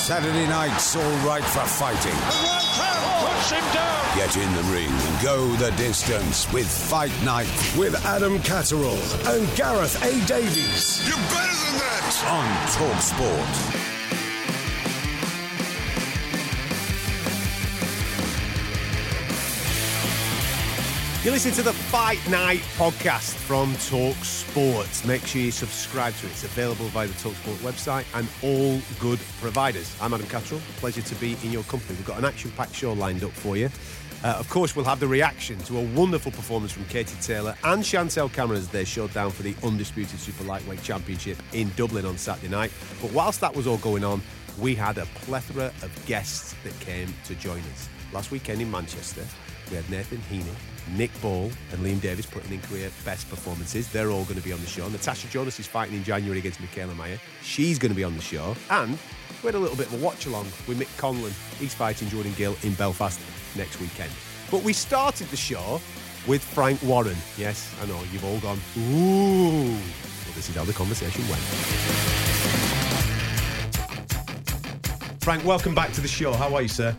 Saturday night's all right for fighting. Push him down. Get in the ring and go the distance with Fight Night with Adam Catterall and Gareth A. Davies You're better than that. on Talk Sport. You listen to the Fight Night podcast from Talk Sports. Make sure you subscribe to it. It's available via the Talk Sport website and all good providers. I'm Adam Catterall. Pleasure to be in your company. We've got an action-packed show lined up for you. Uh, of course, we'll have the reaction to a wonderful performance from Katie Taylor and Chantelle Cameron as they showed down for the undisputed Super Lightweight Championship in Dublin on Saturday night. But whilst that was all going on, we had a plethora of guests that came to join us. Last weekend in Manchester, we had Nathan Heaney, Nick Ball, and Liam Davies putting in career best performances. They're all going to be on the show. Natasha Jonas is fighting in January against Mikaela Mayer. She's going to be on the show. And we had a little bit of a watch along with Mick Conlan. He's fighting Jordan Gill in Belfast next weekend. But we started the show with Frank Warren. Yes, I know, you've all gone, ooh. Well, this is how the conversation went. Frank, welcome back to the show. How are you, sir?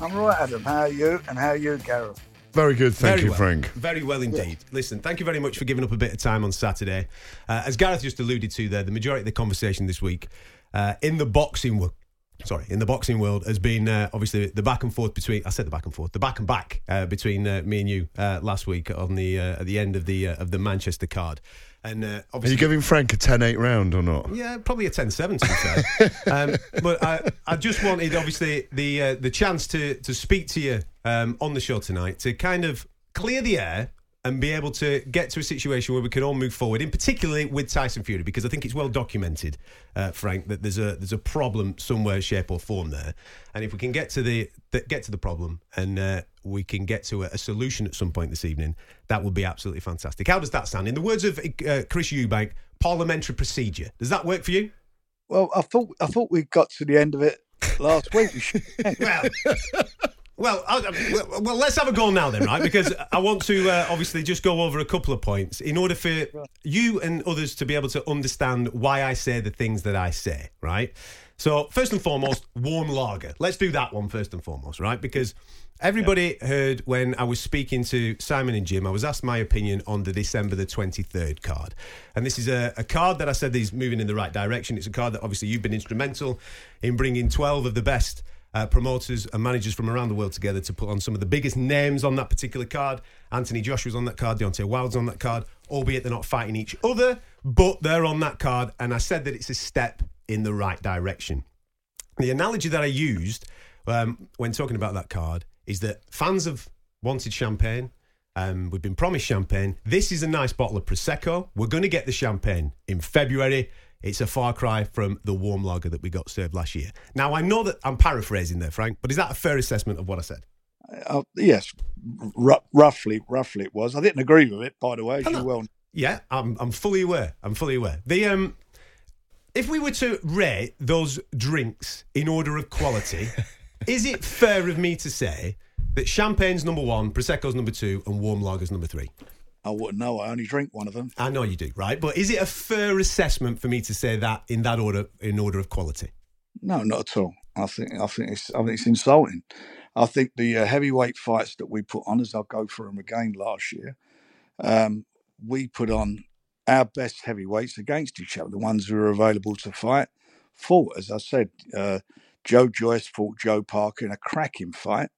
I'm right, Adam. How are you? And how are you, Gareth? Very good, thank Very you, well. Frank. Very well indeed. Listen, thank you very much for giving up a bit of time on Saturday. Uh, as Gareth just alluded to there, the majority of the conversation this week uh, in the boxing world. Sorry, in the boxing world has been uh, obviously the back and forth between. I said the back and forth, the back and back uh, between uh, me and you uh, last week on the uh, at the end of the uh, of the Manchester card, and uh, Are you giving Frank a 10-8 round or not? yeah, probably a 10-7 to be fair. um, but I, I just wanted, obviously, the uh, the chance to to speak to you um, on the show tonight to kind of clear the air and be able to get to a situation where we can all move forward, in particularly with Tyson Fury, because I think it's well documented, uh, Frank, that there's a there's a problem somewhere, shape or form there, and if we can get to the, the get to the problem and uh, we can get to a, a solution at some point this evening, that would be absolutely fantastic. How does that sound? In the words of uh, Chris Eubank, parliamentary procedure. Does that work for you? Well, I thought I thought we got to the end of it last week. Well, well, I, well, let's have a go now then, right? Because I want to uh, obviously just go over a couple of points in order for you and others to be able to understand why I say the things that I say, right? So, first and foremost, warm lager. Let's do that one first and foremost, right? Because everybody heard when I was speaking to Simon and Jim, I was asked my opinion on the December the 23rd card. And this is a, a card that I said is moving in the right direction. It's a card that obviously you've been instrumental in bringing 12 of the best uh, promoters and managers from around the world together to put on some of the biggest names on that particular card. Anthony Joshua's on that card, Deontay Wilder's on that card, albeit they're not fighting each other, but they're on that card. And I said that it's a step in the right direction. The analogy that I used um, when talking about that card is that fans have wanted champagne. Um, we've been promised champagne. This is a nice bottle of Prosecco. We're going to get the champagne in February. It's a far cry from the warm lager that we got served last year. Now, I know that I'm paraphrasing there, Frank, but is that a fair assessment of what I said? Uh, yes, r- roughly, roughly it was. I didn't agree with it, by the way, as you well. Yeah, I'm, I'm fully aware. I'm fully aware. The um, if we were to rate those drinks in order of quality, is it fair of me to say that champagne's number one, prosecco's number two, and warm lager's number three? I wouldn't know. I only drink one of them. I know you do, right? But is it a fair assessment for me to say that in that order, in order of quality? No, not at all. I think I think it's I think it's insulting. I think the uh, heavyweight fights that we put on, as I'll go through them again last year, um, we put on our best heavyweights against each other, the ones who were available to fight. Fought, as I said, uh, Joe Joyce fought Joe Parker in a cracking fight.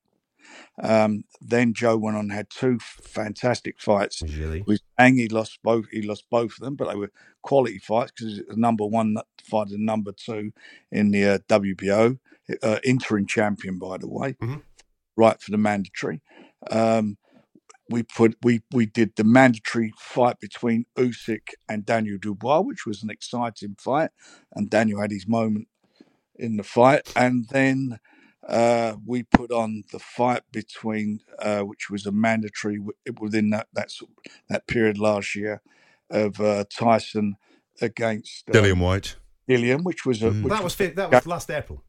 Um, then Joe went on and had two fantastic fights. Really? With Zhang, he lost both. He lost both of them, but they were quality fights because the number one fight and number two in the uh, WBO, uh, interim champion, by the way, Mhm. right for the mandatory. Um, we put we we did the mandatory fight between Usyk and Daniel Dubois, which was an exciting fight, and Daniel had his moment in the fight, and then uh, we put on the fight between, uh, which was a mandatory w- within that that sort- that period last year of uh, Tyson against uh, Dillian Whyte. Dillian, which was a Mm. which That was fi- that was last April.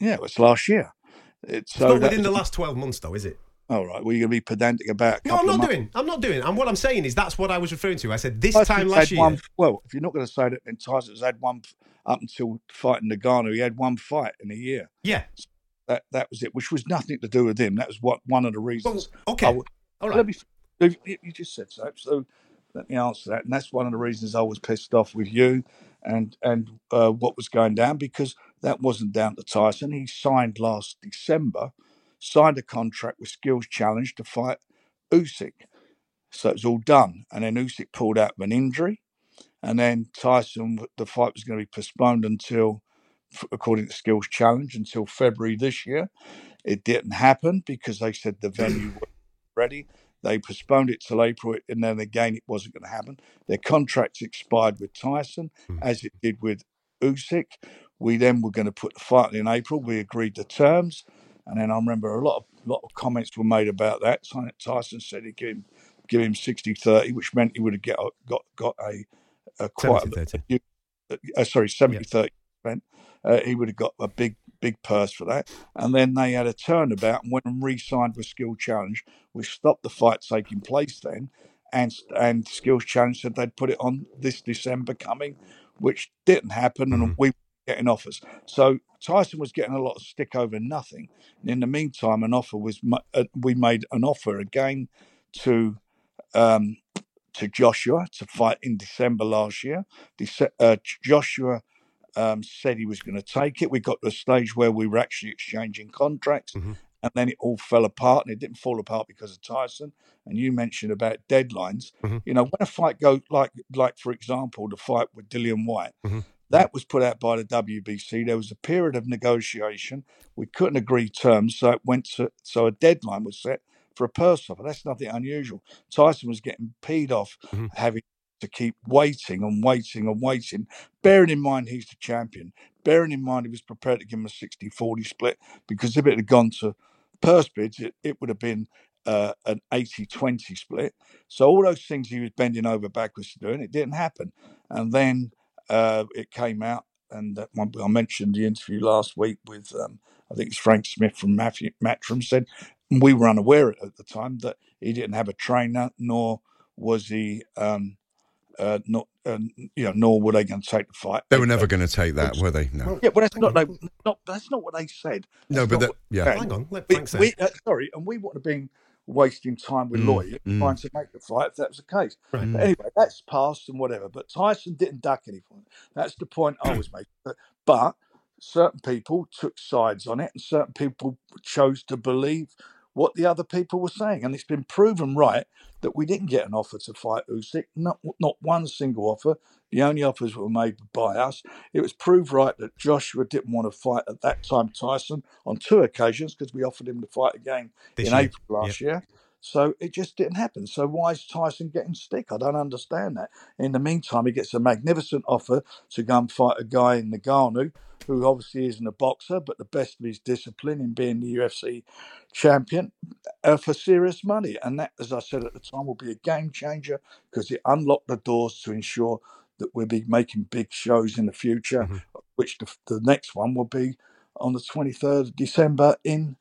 yeah, it was last year. It's It's so not within the last twelve months, though, is it? all right. Well, you're gonna be pedantic about. a No, I'm couple of not doing. I'm not doing. And what I'm saying is that's what I was referring to. I said this Tyson's time last year. One, well, if you're not going to say that, then Tyson's had one up until fighting Ngannou. He had one fight in a year. Yeah. That that was it, which was nothing to do with him. That was what one of the Well, reasons. okay. Would- All Let me. You just said so. So let me answer that, and that's one of the reasons I was pissed off with you and and uh, what was going down because that wasn't down to Tyson. He signed last December, signed a contract with Skills Challenge to fight Usyk. So it was all done, and then Usyk pulled out of an injury, and then Tyson, the fight was going to be postponed until, according to Skills Challenge, until February this year. It didn't happen because they said the venue was ready. They postponed it till April, and then again it wasn't going to happen. Their contracts expired with Tyson, as it did with Usyk. We then were going to put the fight in April. We agreed the terms, and then I remember a lot of lot of comments were made about that. Tyson said he'd give him give him 60-30, which meant he would have get, got got a, a quite a, 70-30. uh, sorry, 70 30 percent. Uh, he would have got a big, big purse for that. And then they had a turnabout and went and re signed with Skill Challenge, which stopped the fight taking place then. And, and Skills Challenge said they'd put it on this December coming, which didn't happen. And we were getting offers. So Tyson was getting a lot of stick over nothing. And in the meantime, an offer was, uh, we made an offer again to, um, to Joshua to fight in December last year. Dece- uh, Joshua um, said he was going to take it. We got to a stage where we were actually exchanging contracts, Mhm. and then it all fell apart. And it didn't fall apart because of Tyson. And you mentioned about deadlines. Mhm. You know, when a fight goes like, like for example, the fight with Dillian Whyte, Mhm. that was put out by the WBC. There was a period of negotiation. We couldn't agree terms, so it went to so a deadline was set for a purse offer. That's nothing unusual. Tyson was getting peed off Mhm. having to keep waiting and waiting and waiting, bearing in mind he's the champion, bearing in mind he was prepared to give him a 60 40 split because if it had gone to purse bids, it, it would have been uh, an 80 20 split. So all those things he was bending over backwards to do, and it didn't happen. And then uh, it came out, and that one, I mentioned the interview last week with, um, I think it's Frank Smith from Matchroom, said, we were unaware at the time that he didn't have a trainer, nor was he. Um, uh, not, uh, you know, nor were they going to take the fight. They were never going to take that, were they? No. Yeah, well, that's Hang not, on. not that's not what they said. No, That's but not that, what yeah. they Hang on, let we, Frank say. we, uh, sorry, and we wouldn't have been wasting time with Mm, lawyers mm. trying to make the fight if that was the case. Right. But anyway, that's past and whatever. But Tyson didn't duck anything. That's the point I was making. But, but certain people took sides on it, and certain people chose to believe what the other people were saying. And it's been proven right that we didn't get an offer to fight Usyk. Not not one single offer. The only offers were made by us. It was proved right that Joshua didn't want to fight at that time Tyson on two occasions because we offered him to fight again This in year. April last year. So it just didn't happen. So why is Tyson getting stick? I don't understand that. In the meantime, he gets a magnificent offer to go and fight a guy in Ngannou, who obviously isn't a boxer, but the best of his discipline in being the UFC champion uh, for serious money. And that, as I said at the time, will be a game changer because it unlocked the doors to ensure that we'll be making big shows in the future, Mhm. which the, the next one will be on the 23rd of December in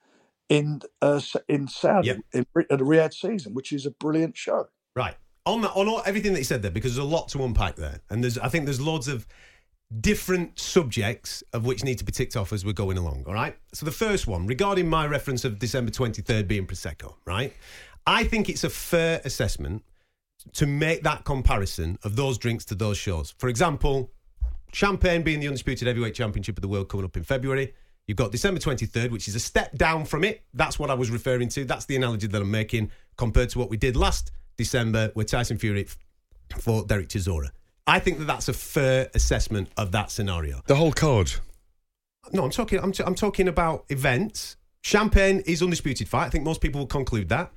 in uh, in Saudi Yep. in at the Riyadh season, which is a brilliant show. Right. On that, on all, everything that you said there, because there's a lot to unpack there, and there's I think there's loads of different subjects of which need to be ticked off as we're going along. All right. So the first one regarding my reference of December 23rd being prosecco. Right. I think it's a fair assessment to make that comparison of those drinks to those shows. For example, Champagne being the undisputed heavyweight championship of the world coming up in February. You've got December 23rd, which is a step down from it. That's what I was referring to. That's the analogy that I'm making compared to what we did last December where Tyson Fury fought Derek Chisora. I think that that's a fair assessment of that scenario. The whole card. No, I'm talking. I'm, t- I'm talking about events. Champagne is undisputed fight. I think most people will conclude that.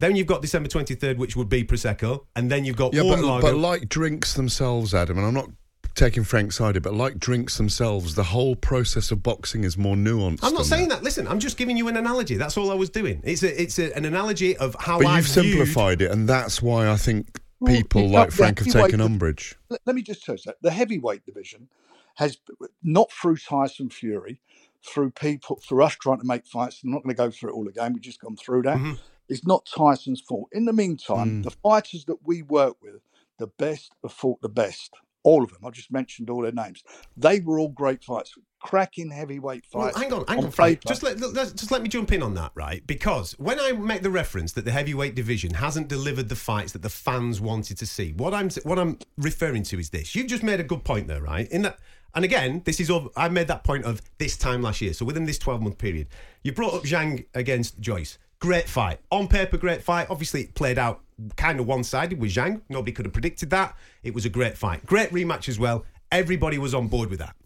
Then you've got December 23rd, which would be prosecco, and then you've got Yeah, warm but, lager. but like drinks themselves, Adam, and I'm not taking Frank's side, but like drinks themselves, the whole process of boxing is more nuanced. I'm not saying that. Listen, I'm just giving you an analogy. That's all I was doing. It's a, it's a, an analogy of how But I you've simplified it, and that's why I think people it's like not Frank have taken umbrage. let, let me just tell you that the heavyweight division has not through Tyson Fury, through people, through us trying to make fights. I'm not going to go through it all again. We've just gone through that. Mm-hmm. It's not Tyson's fault. In the meantime, Mm. the fighters that we work with, the best have fought the best. All of them. I just mentioned all their names. They were all great fights, cracking heavyweight Well, fights. hang on, hang on, Frank. Just let, just let me jump in on that, right? Because when I make the reference that the heavyweight division hasn't delivered the fights that the fans wanted to see, what I'm what I'm referring to is this. You've just made a good point there, right? In that, and again, this is over, I made that point of this time last year. So within this 12 month period, you brought up Zhang against Joyce. Great fight on paper, great fight. Obviously, it played out kind of one sided with Zhang. Nobody could have predicted that. It was a great fight, great rematch as well. Everybody was on board with that.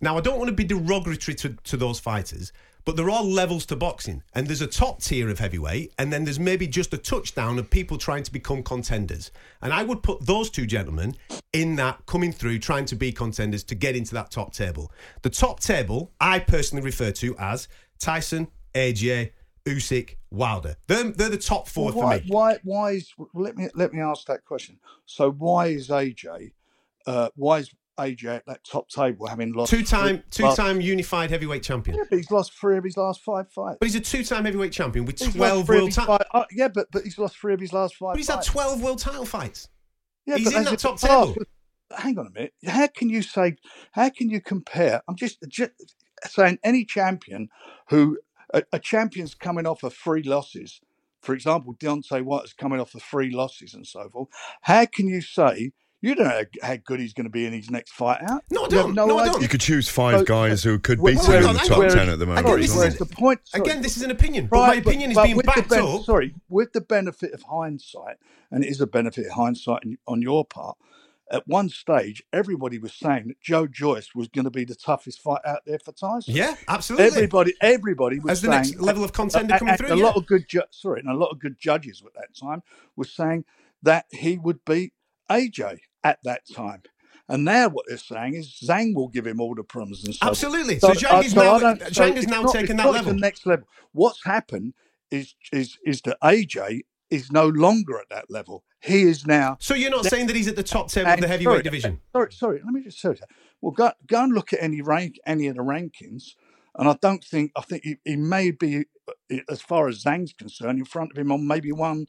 Now, I don't want to be derogatory to, to those fighters, but there are levels to boxing. And there's a top tier of heavyweight, and then there's maybe just a touchdown of people trying to become contenders. And I would put those two gentlemen in that coming through, trying to be contenders to get into that top table. The top table, I personally refer to as Tyson, AJ, Usyk, Wilder. They're, they're the top four Well, for why, me. why? Why is? Let me let me ask that question. So why is AJ? Uh, why is AJ at that top table having lost Two time, three- two well, time unified heavyweight champion. Yeah, but he's lost three of his last five fights. But he's a two time heavyweight champion with He's 12 world titles. uh, yeah, but but he's lost three of his last five. But he's had 12 world title fights. Yeah, he's in that top table. Hang on a minute. How can you say? How can you compare? I'm just, just saying any champion who a, a champion's coming off of three losses. For example, Deontay White is coming off of three losses and so forth. How can you say you don't know how- how good he's going to be in his next fight out? No, I don't. No, I don't. You could choose five So- guys who could Well, beat hang him in the top on. ten at the moment. Again, this is an- the point. sorry. Again, this is an opinion, but my Right, opinion is but being backed ben- up. Sorry, with the benefit of hindsight, and it is a benefit of hindsight on your part. At one stage, everybody was saying that Joe Joyce was going to be the toughest fight out there for Tyson. Yeah, absolutely. Everybody, everybody was As the saying next level of contender coming through, A yeah. lot of good, ju- sorry, and a lot of good judges at that time were saying that he would beat AJ at that time. And now what they're saying is Zhang will give him all the problems and so forth. Absolutely. So Zhang uh, is so now- don't- Zhang has it's now not- taken that level. The next level. What's happened is is is that AJ is no longer at that level. He is now. So you're not saying that he's at the top table of the heavyweight sorry, division? Sorry, sorry. Let me just say that. Well, go go and look at any rank, any of the rankings, and I don't think I think he, he may be, uh, as far as Zhang's concerned, in front of him on maybe one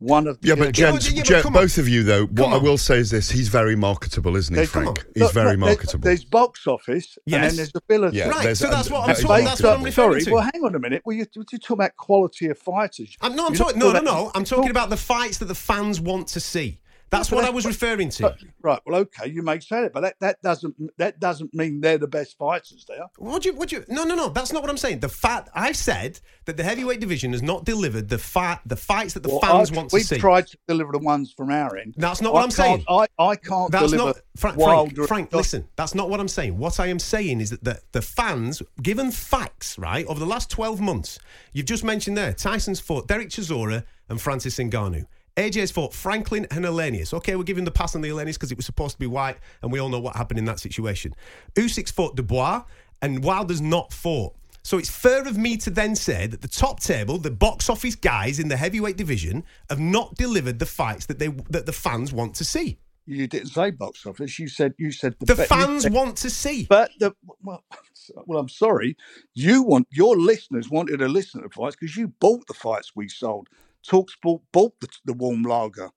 one of the. Yeah, but gents, yeah, but gen- come on. both of you though, what I will say is this: he's very marketable, isn't he, There's- Frank? He's Look, very look, marketable. There's box office, and Yes. then there's ability. Yeah, Right, there's- so that's what I'm that- talking- that's that's what I'm referring sorry. to. Well, hang on a minute. Well, you, you're talking about quality of fighters. I'm, no, I'm talking. No, no, no. I'm talking about the fights that the fans want to see. That's what I was referring to. Right. Well, okay. You may say that, but that, that doesn't that doesn't mean they're the best fighters there. Do you? Would you? No, no, no. That's not what I'm saying. The fact I said that the heavyweight division has not delivered the fight, the fights that the Well, fans I've- want to we've see. tried to deliver the ones from our end. That's not what I'm saying. I, I can't That's deliver not Frank. Frank, Frank listen, that's not what I'm saying. What I am saying is that the, the fans, given facts, right, over the last 12 months, you've just mentioned there, Tyson's fought Derek Chisora and Francis Ngannou. AJ's fought Franklin and Helenius. Okay, we're giving the pass on the Helenius because it was supposed to be white, and we all know what happened in that situation. Usyk's fought Dubois, and Wilder's not fought. So it's fair of me to then say that the top table, the box office guys in the heavyweight division, have not delivered the fights that they that the fans want to see. You didn't say box office. You said you said The be- fans said- want to see. But the well, well, I'm sorry. You want your listeners wanted to listen to the fights because you bought the fights we sold. Talksport bought the, the warm lager.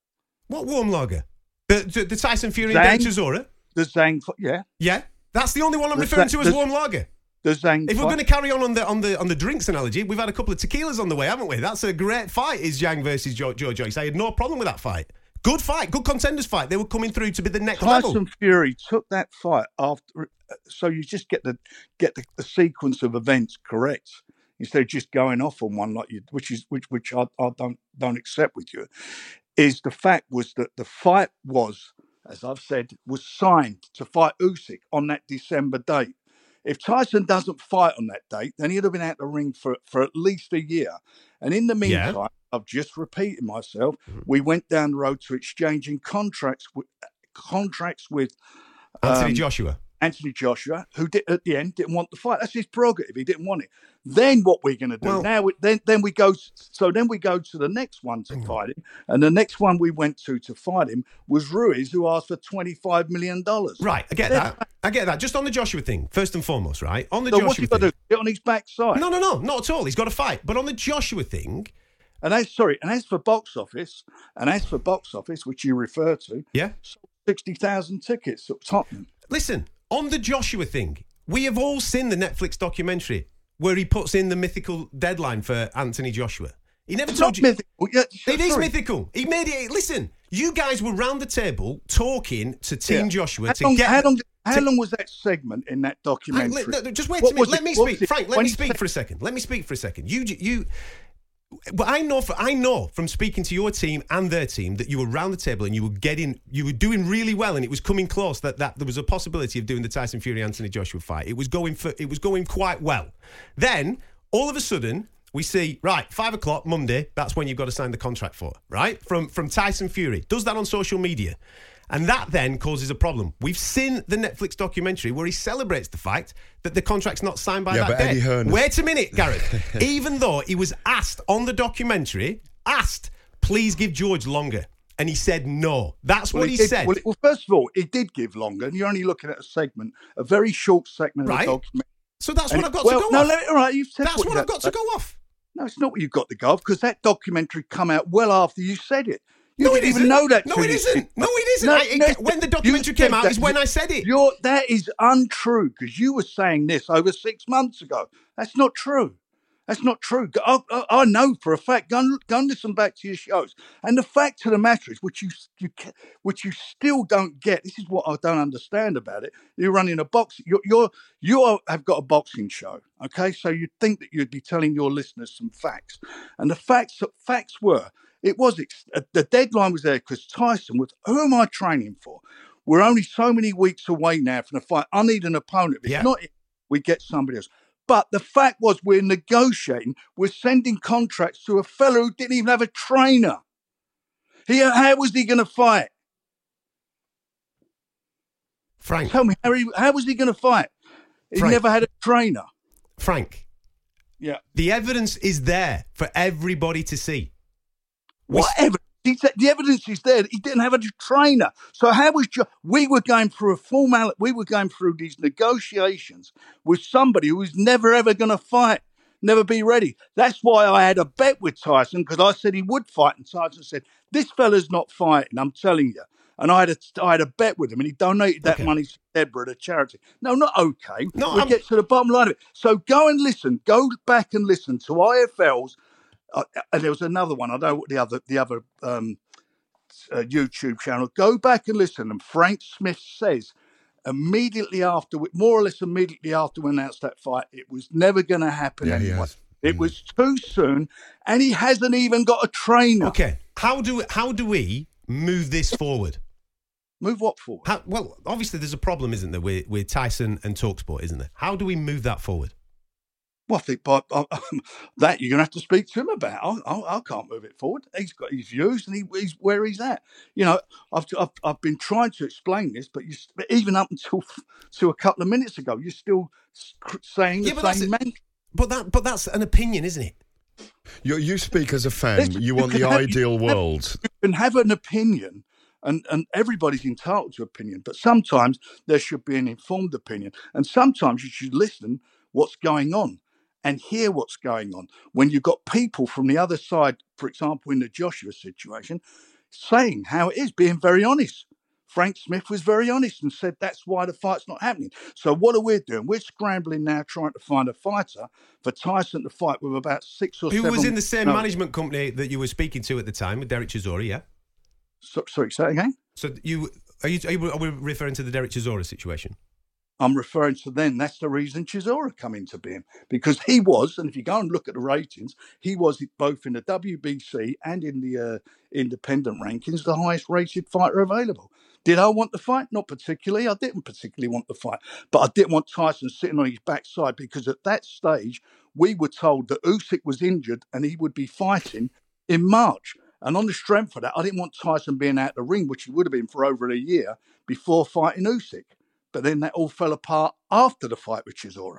What warm lager? The, the, the Tyson Fury Zhang. and Chisora? The Zhang, yeah, Yeah, that's the only one I'm The referring to as warm lager. the Zhang. If we're going to carry on on the on the on the drinks analogy, we've had a couple of tequilas on the way, haven't we? That's a great fight. Is Zhang versus Joe, Joe Joyce? I had no problem with that fight. Good fight, good contenders fight. They were coming through to be the next level. Tyson Fury took that fight after, uh, so you just get the get the, the sequence of events correct instead of just going off on one like you, which is which which I, I don't don't accept with you. Is the fact was that the fight was, as I've said, was signed to fight Usyk on that December date. If Tyson doesn't fight on that date, then he'd have been out the ring for, for at least a year. And in the Yeah. meantime, I've just repeated myself. Mm-hmm. We went down the road to exchanging contracts with contracts with Anthony um, Joshua. Anthony Joshua, who did, at the end didn't want the fight. That's his prerogative. He didn't want it. Then what we're going to do Well- now? We, then then we go. So then we go to the next one to fight him, and the next one we went to to fight him was Ruiz, who asked for twenty five million dollars. Right, I get that. I get that. Just on the Joshua thing, first and foremost, right? On the So Joshua what's he got thing. to do? Get on his backside. No, no, no, not at all. He's got to fight. But on the Joshua thing, And as sorry, and as for box office, and as for box office, which you refer to, yeah. sixty thousand tickets at Tottenham. Listen, on the Joshua thing, we have all seen the Netflix documentary where he puts in the mythical deadline for Anthony Joshua. He never It's told not you. mythical. Yeah, It is sorry. mythical. He made it. Listen, you guys were round the table talking to Team Yeah. Joshua How to long, get. how long, how to- long was that segment in that documentary? let- no, just wait What a minute. Let it? me speak? Frank. Let When me speak said- for a second. Let me speak for a second. You, you. But I know, for, I know from speaking to your team and their team that you were round the table and you were getting, you were doing really well, and it was coming close. That, that there was a possibility of doing the Tyson Fury Anthony Joshua fight. It was going for, it was going quite well. Then all of a sudden. We see right five o'clock Monday. That's when you've got to sign the contract for right from from Tyson Fury. Does that on social media, and that then causes a problem. We've seen the Netflix documentary where he celebrates the fact that the contract's not signed by Yeah, that but day. Eddie Hearn- Wait a minute, Gareth. Even though he was asked on the documentary, asked, please give George longer. And he said no. That's what he, did- said. Well, well, first of all, it did give longer, and you're only looking at a segment, a very short segment Right. of the documentary. so that's And what I've got well, to go no, off. let me- all right, you've said that's what what I've got to go off. No, it's not what you've got to go off because that documentary come out well after you said it. You No, it didn't even isn't. know that. No, it isn't. No, it isn't. No, I- it- no, when the documentary came out that. is when I said it. You're, that is untrue because you were saying this over six months ago. That's not true. That's not true. I, I, I know for a fact. Go go and listen back to your shows. And the fact of the matter is, which you, you which you still don't get. This is what I don't understand about it. You're running a box. You're, you're you are, have got a boxing show. Okay, so you'd think that you'd be telling your listeners some facts, and the facts facts were it was ex- uh, the deadline was there because Tyson was who am I training for? We're only so many weeks away now from the fight. I need an opponent. If Yeah. not we get somebody else. But the fact was, we're negotiating. We're sending contracts to a fellow who didn't even have a trainer. He, how was he going to fight? Frank, Tell me, how, he, how was he going to fight? He Frank. never had a trainer. Frank, Yeah. the evidence is there for everybody to see. We What evidence? He said the evidence is there. that He didn't have a trainer. So how was jo- we were going through a formal? We were going through these negotiations with somebody who was never ever going to fight, never be ready. That's why I had a bet with Tyson because I said he would fight, and Tyson said this fella's not fighting. I'm telling you. And I had a, I had a bet with him, and he donated that Okay. money to Deborah to charity. No, not okay. No, we I'm- get to the bottom line of it. So go and listen. Go back and listen to IFL's uh, and there was another one. I don't know what the other the other um, uh, YouTube channel. Go back and listen. And Frank Smith says immediately after, more or less immediately after we announced that fight, it was never going to happen Yeah, anyway. It was too soon, and he hasn't even got a trainer. Okay, how do how do we move this forward? Move what forward? How, well, obviously there's a problem, isn't there, with, with Tyson and Talksport, isn't there? How do we move that forward? Well, I think by, that you're going to have to speak to him about. I, I, I can't move it forward. He's got his views, and he, he's where he's at. You know, I've, I've I've been trying to explain this, but you even up until to a couple of minutes ago, you're still saying Yeah, the but that's same it. man. But that but that's an opinion, isn't it? You, you speak as a fan. Listen, you you want the have- ideal you can have- world. You can have an opinion, and and everybody's entitled to opinion, but sometimes there should be an informed opinion, and sometimes you should listen what's going on and hear what's going on when you've got people from the other side, for example, in the Joshua situation, saying how it is, being very honest. Frank Smith was very honest and said that's why the fight's not happening. So what are we doing? We're scrambling now, trying to find a fighter for Tyson to fight with about six or Who seven. was in the same no, management company that you were speaking to at the time with Derek Chisora, yeah? So, sorry, say again. So you are you are, you, are we referring to the Derek Chisora situation? I'm referring to then. That's the reason Chisora come into being because he was, and if you go and look at the ratings, he was both in the WBC and in the uh, independent rankings the highest rated fighter available. Did I want the fight? Not particularly. I didn't particularly want the fight, but I didn't want Tyson sitting on his backside because at that stage we were told that Usyk was injured and he would be fighting in March. And on the strength of that, I didn't want Tyson being out the ring, which he would have been for over a year before fighting Usyk. But then that all fell apart after the fight with Chisora.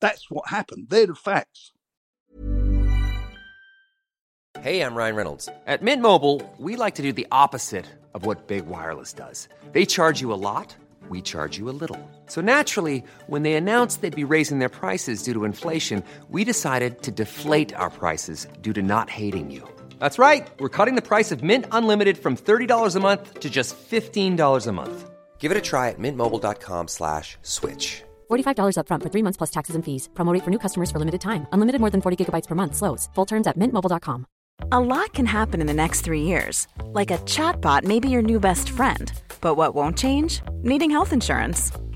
That's what happened. They're the facts. Hey, I'm Ryan Reynolds. At Mint Mobile, we like to do the opposite of what Big Wireless does. They charge you a lot, we charge you a little. So naturally, when they announced they'd be raising their prices due to inflation, we decided to deflate our prices due to not hating you. That's right. We're cutting the price of Mint Unlimited from $30 a month to just $15 a month. Give it a try at mintmobile.com slash switch. $45 upfront for three months plus taxes and fees. Promo rate for new customers for limited time. Unlimited more than 40 gigabytes per month. Slows. Full terms at mintmobile.com. A lot can happen in the next three years. Like a chatbot may be your new best friend. But what won't change? Needing health insurance.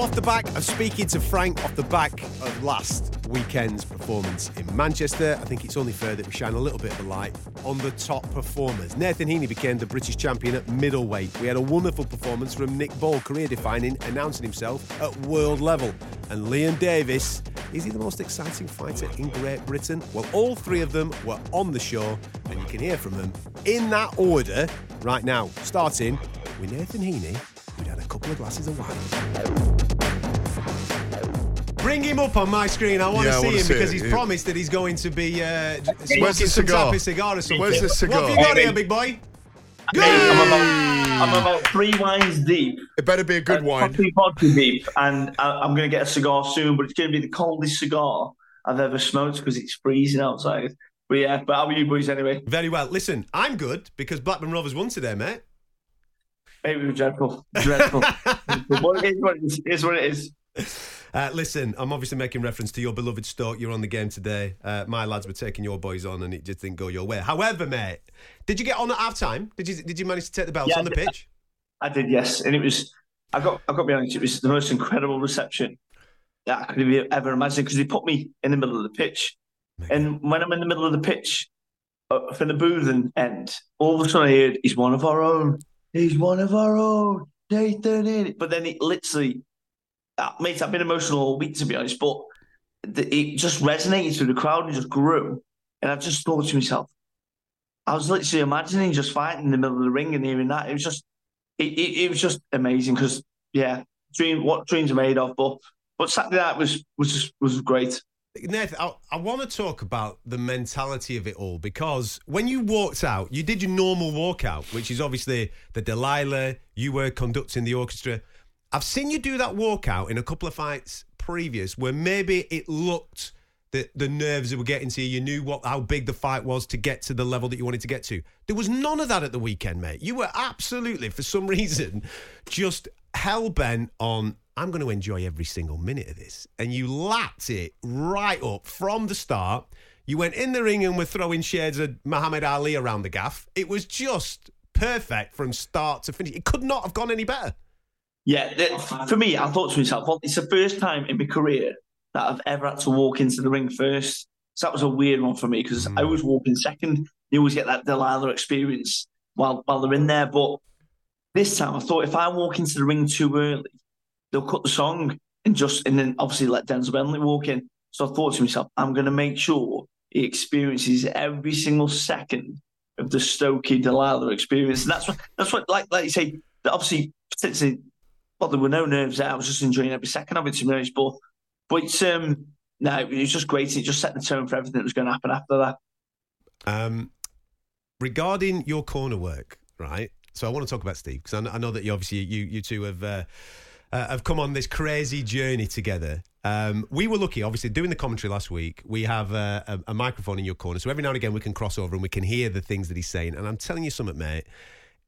Off the back of speaking to Frank, off the back of last weekend's performance in Manchester, I think it's only fair that we shine a little bit of a light on the top performers. Nathan Heaney became the British champion at middleweight. We had a wonderful performance from Nick Ball, career defining, announcing himself at world level. And Liam Davies, is he the most exciting fighter in Great Britain? Well, all three of them were on the show, and you can hear from them in that order right now, starting with Nathan Heaney who'd had a couple of glasses of wine. Bring him up on my screen. I want Yeah, to see wanna him see because it, he's yeah. promised that he's going to be uh, smoking Where's the some cigar? type of cigar or something. Where's the cigar? What have you got Hey, here, big boy? Hey, I'm about I'm about three wines deep. It better be a good uh, wine. Three vodka deep, and I, I'm going to get a cigar soon. But it's going to be the coldest cigar I've ever smoked because it's freezing outside. But yeah, but how are you boys anyway? Very well. Listen, I'm good because Blackburn Rovers won today, mate. It was dreadful, dreadful. what it is, what it is, it is what it is. Uh, listen, I'm obviously making reference to your beloved Stoke. You're on the game today. Uh, my lads were taking your boys on, and it just didn't go your way. However, mate, did you get on at half time? Did you did you manage to take the belts Yeah, on the pitch? I did, yes, and it was. I got. I got to be honest. It was the most incredible reception that I could have ever imagined because they put me in the middle of the pitch, and when I'm in the middle of the pitch, uh, from the Boothen End, all of a sudden I heard, "He's one of our own. He's one of our own." Nathan in But then it literally, uh, mate, I've been emotional all week to be honest, but the, it just resonated through the crowd and just grew, and I just thought to myself, I was literally imagining just fighting in the middle of the ring and hearing that. It was just, it, it, it was just amazing because, yeah, dream what dreams are made of. But but Saturday night was was just, was great. Nathan, I, I want to talk about the mentality of it all because when you walked out, you did your normal walkout, which is obviously the Delilah, you were conducting the orchestra. I've seen you do that walkout in a couple of fights previous where maybe it looked that the nerves were getting to you, you knew what how big the fight was to get to the level that you wanted to get to. There was none of that at the weekend, mate. You were absolutely, for some reason, just hell bent on I'm going to enjoy every single minute of this. And you lapped it right up from the start. You went in the ring and were throwing shades of Muhammad Ali around the gaff. It was just perfect from start to finish. It could not have gone any better. Yeah, for me, I thought to myself, well, it's the first time in my career that I've ever had to walk into the ring first. So that was a weird one for me because I mm. was walking second. You always get that Delilah experience while while they're in there. But this time, I thought if I walk into the ring too early, they'll cut the song and just and then obviously let Denzel Bentley walk in. So I thought to myself, I'm going to make sure he experiences every single second of the Stokey Delilah experience. And that's what that's what like like you say. Obviously, particularly, well, there were no nerves there. I was just enjoying every second of it. To be honest, but but it's um no, it was just great. It just set the tone for everything that was going to happen after that. Um, regarding your corner work, right? So I want to talk about Steve because I, I, know that you obviously you you two have uh, uh, have come on this crazy journey together. Um, we were lucky, obviously, doing the commentary last week. We have a, a, a, microphone in your corner, so every now and again we can cross over and we can hear the things that he's saying. And I'm telling you something, mate.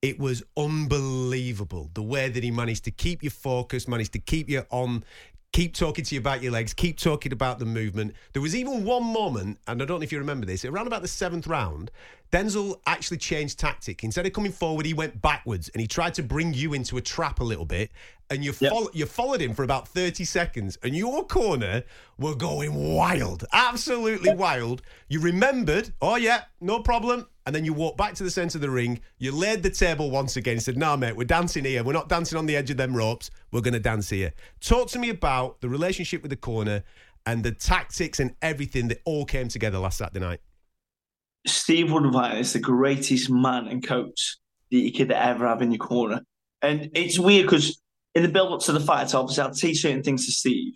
It was unbelievable the way that he managed to keep you focused, managed to keep you on keep talking to you about your legs, keep talking about the movement. There was even one moment, and I don't know if you remember this, around about the seventh round, Denzel actually changed tactic. Instead of coming forward, he went backwards and he tried to bring you into a trap a little bit. And you, yep. you followed him for about 30 seconds, and your corner were going wild, absolutely wild. You remembered, oh, yeah, no problem. And then you walked back to the centre of the ring. You laid the table once again said, Nah, mate, we're dancing here. We're not dancing on the edge of them ropes. We're going to dance here. Talk to me about the relationship with the corner and the tactics and everything that all came together last Saturday night. Steve Woodvine is the greatest man and coach that you could ever have in your corner. And it's weird because in the build up to the fight, obviously, I'd say certain things to Steve,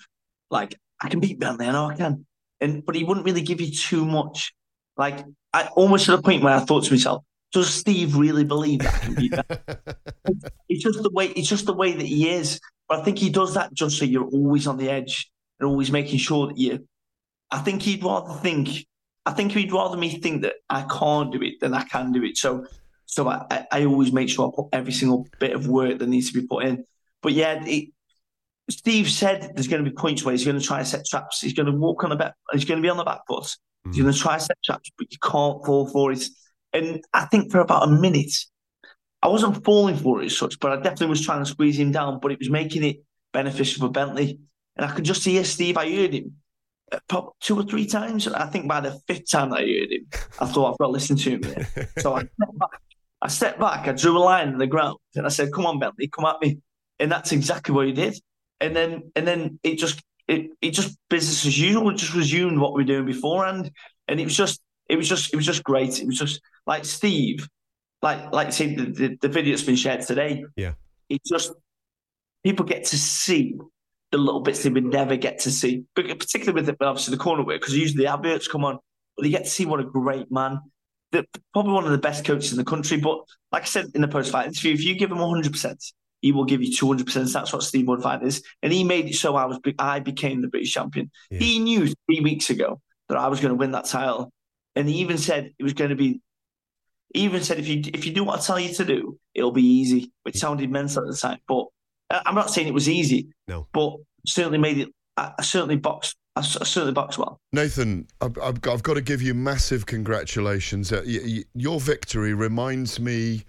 like, I can beat Bentley, I know I can. And But he wouldn't really give you too much. Like, I almost to the point where I thought to myself, does Steve really believe that I can beat that? it's just the way it's just the way that he is. But I think he does that just so you're always on the edge and always making sure that you I think he'd rather think I think he'd rather me think that I can't do it than I can do it. So, so I, I always make sure I put every single bit of work that needs to be put in. But yeah, it, Steve said there's going to be points where he's going to try and set traps. He's going to walk on the back. He's going to be on the back foot. Mm. He's going to try to set traps, but you can't fall for it. And I think for about a minute, I wasn't falling for it as such, but I definitely was trying to squeeze him down. But it was making it beneficial for Bentley. And I could just hear Steve. I heard him Uh, two or three times. I think by the fifth time I heard him, I thought I've got to listen to him. so I stepped back. I stepped back. I drew a line in the ground, and I said, "Come on, Bentley, come at me." And that's exactly what he did. And then, and then it just, it, it just business as usual. It just resumed what we were doing beforehand, and it was just, it was just, it was just great. It was just like Steve, like, like see the, the, the video that's been shared today. Yeah, it just people get to see the little bits that we never get to see, but particularly with the, obviously the corner work, because usually the adverts come on, but you get to see what a great man, that probably one of the best coaches in the country. But like I said in the post fight interview, if you give him 100%, he will give you 200%. That's what Steve Woodvine is. And he made it so I was I became the British champion. Yeah. He knew three weeks ago that I was going to win that title. And he even said it was going to be, he even said, if you if you do what I tell you to do, it'll be easy, which sounded mental at the time. But I'm not saying it was easy, no, but certainly made it. I certainly boxed. I certainly boxed well. Nathan, I've, I've, got, to give you massive congratulations. Uh, your victory reminds me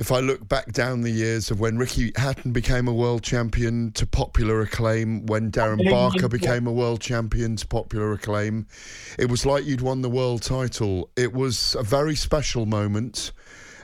if I look back down the years of when Ricky Hatton became a world champion to popular acclaim, when Darren Barker became a world champion to popular acclaim, it was like you'd won the world title. It was a very special moment.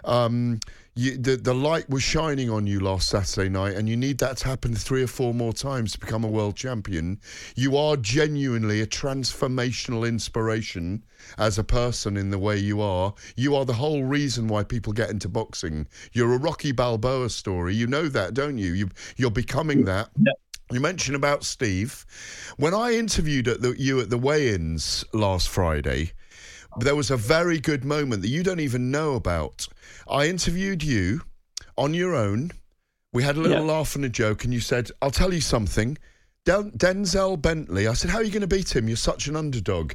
Um, you, the the light was shining on you last Saturday night, and you need that to happen three or four more times to become a world champion. You are genuinely a transformational inspiration as a person in the way you are. You are the whole reason why people get into boxing. You're a Rocky Balboa story. You know that, don't you? you you're becoming that. Yeah. You mentioned about Steve. When I interviewed at the, you at the weigh-ins last Friday, there was a very good moment that you don't even know about. I interviewed you on your own. We had a little yeah. laugh and a joke, and you said, I'll tell you something. Den- Denzel Bentley, I said, How are you going to beat him? You're such an underdog.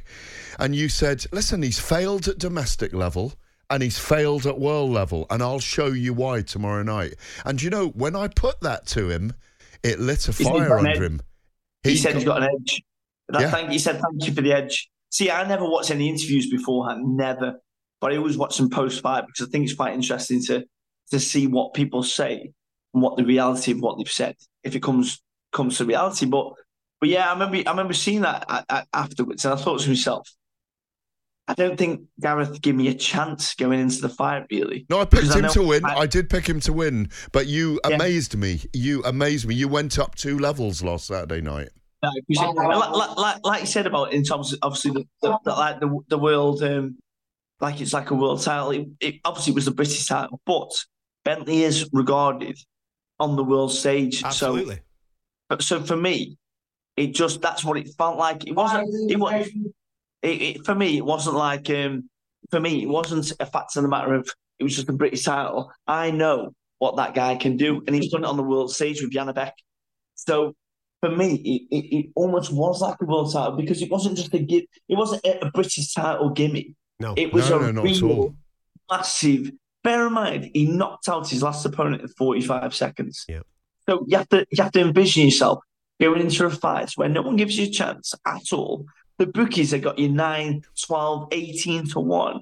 And you said, Listen, he's failed at domestic level and he's failed at world level, and I'll show you why tomorrow night. And you know, when I put that to him, it lit a fire under him. He, he said got, he's got an edge. That, yeah. thank, he said, Thank you for the edge. See, I never watched any interviews beforehand, never. But I always watch them post fight because I think it's quite interesting to to see what people say and what the reality of what they've said, if it comes comes to reality. But but yeah, I remember I remember seeing that afterwards, and I thought to myself, I don't think Gareth gave me a chance going into the fight. Really, No, I picked Because I him to win. I- I, did pick him to win, but you Yeah. amazed me. You amazed me. You went up two levels last Saturday night. No, because like, like, like, like you said about in terms of obviously the, the, the like the the world um like it's like a world title. It, it obviously was the British title, but Bentley is regarded on the world stage. Absolutely. So, so for me, it just that's what it felt like. It wasn't. It was. It, it, for me, it wasn't like um. For me, it wasn't a fact of the matter of it was just a British title. I know what that guy can do, and he's done it on the world stage with Janibek. So for me, it, it, it almost was like a world title because it wasn't just a give. It wasn't a, British title gimme. No. It was No, a no, real all. massive. Bear in mind, he knocked out his last opponent in 45 seconds. Yeah. So you have to you have to envision yourself going into a fight where no one gives you a chance at all. The bookies have got you 9, 12, 18 to 1.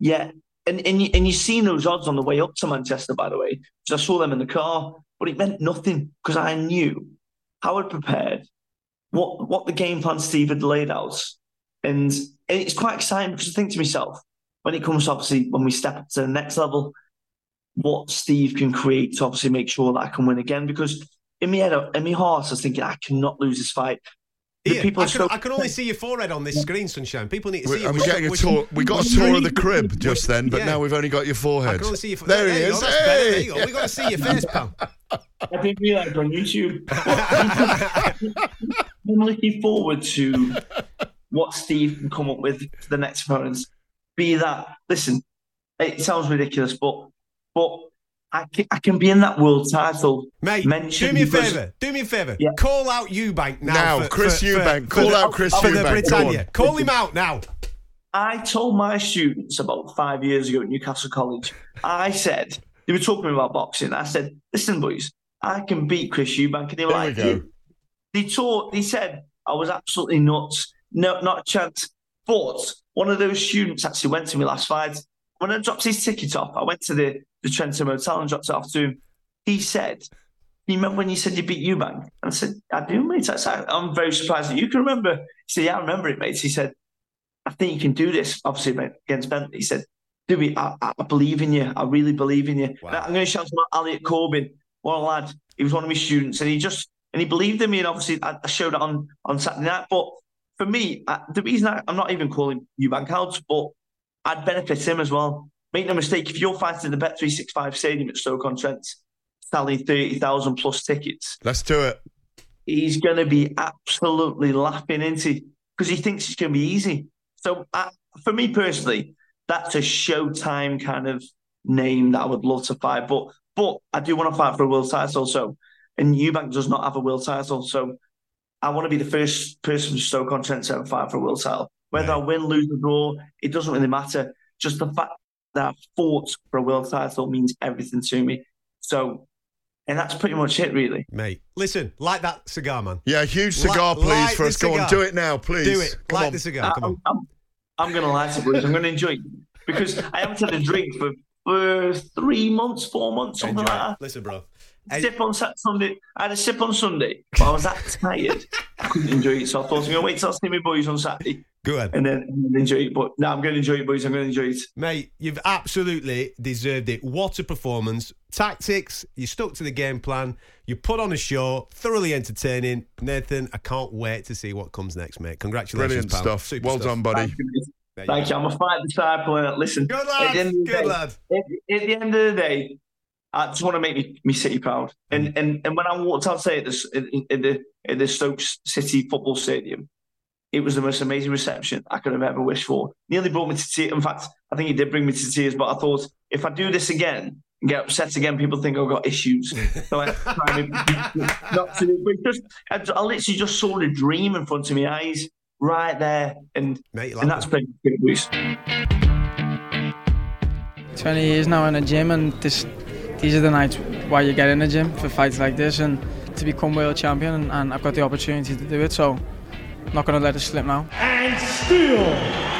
Yeah. And and you, and you've seen those odds on the way up to Manchester, by the way, because I saw them in the car, but it meant nothing because I knew how I'd prepared, what what the game plan Steve had laid out. And, it's quite exciting because I think to myself, when it comes to obviously when we step up to the next level, what Steve can create to obviously make sure that I can win again. Because in my head, in my heart, I was thinking I cannot lose this fight. The Ian, people I, can, so I can only see your forehead on this screen, Sunshine. People need to see We, it. and We we're getting a tour. We got a tour of the crib just then, but Yeah. now we've only got your forehead. I forehead. can only see your There he is. go, that's better. There Hey! you go. We got to see your face, pal. I didn't realise on YouTube. I'm looking forward to what Steve can come up with for the next opponents. Be that, listen, it sounds ridiculous, but but I can, I can be in that world title. Mate, mention do me a because- favour. Do me a favour. Yeah. Call out Eubank now. Now, for, Chris for, Eubank. For, Call for out the, Chris for the Eubank. Britannia. Call him out now. I told my students about five years ago at Newcastle College, I said, they were talking about boxing. I said, listen, boys, I can beat Chris Eubank. And they were There we like, go. "You-" they taught, they said, I was absolutely nuts. No, not a chance. But one of those students actually went to me last fight. When I dropped his ticket off, I went to the, the Trentham Hotel and dropped it off to him. He said, you remember when you said you beat Eubank? And I said, I do, mate. I said, I'm very surprised that you can remember. He said, Yeah, I remember it, mate. He said, I think you can do this, obviously, mate, against Bentley. He said, Do it. I, I believe in you. I really believe in you. Wow. I'm going to shout out Elliot Corbin. What a lad. He was one of my students, and he just and he believed in me. And obviously, I, I showed it on, on Saturday night. But for me, I, the reason I, I'm not even calling Eubank out, but I'd benefit him as well. Make no mistake, if you're fighting the Bet365 Stadium at Stoke-on-Trent, selling 30,000 plus tickets, Let's do it. he's going to be absolutely laughing into because he thinks it's going to be easy. So uh, for me personally, that's a Showtime kind of name that I would love to fight. But but I do want to fight for a world title. So and Eubank does not have a world title. So I want to be the first person from Stoke on Trent to ever fight for a world title. Whether I win, lose, or draw, it doesn't really matter. Just the fact that fought for a world title means everything to me. So, and that's pretty much it, really. Mate, listen, light that cigar, man. Yeah, huge Li- cigar, please, light for the us. Go on, do it now, please. Do it. Come light on. the cigar. Come on. I'm, I'm, I'm going to like it, boys. I'm going to enjoy it because I haven't had a drink for, for three months, four months, something Enjoy. like that. Listen, bro. Sip on Sat- Sunday. I had a sip on Sunday, but I was that tired. I couldn't enjoy it, so I thought I'm going to wait till I see my boys on Saturday Go ahead. and then, enjoy it. But no, I'm going to enjoy it, boys. I'm going to enjoy it. Mate, you've absolutely deserved it. What a performance. Tactics, you stuck to the game plan, you put on a show, thoroughly entertaining. Nathan, I can't wait to see what comes next, mate. Congratulations, Brilliant pal. stuff. Super well stuff. done, buddy. Thank you. you Thank you. I'm a fight disciple. And listen, Good at lad. the end of the Good day, lad. At, at the end of the day, I just want to make me, me city proud. And mm. and and when I walked outside at this in, in the in the Stoke City football stadium, it was the most amazing reception I could have ever wished for. Nearly brought me to tears. In fact, I think it did bring me to tears. But I thought if I do this again and get upset again, people think I've got issues. So I try to not to. But just I, I literally just saw the dream in front of my eyes, right there, and Mate, like and that's it? pretty good news. 20 years now in a gym and this these are the nights why you get in the gym for fights like this and to become world champion and, and I've got the opportunity to do it so I'm not going to let it slip now. And still,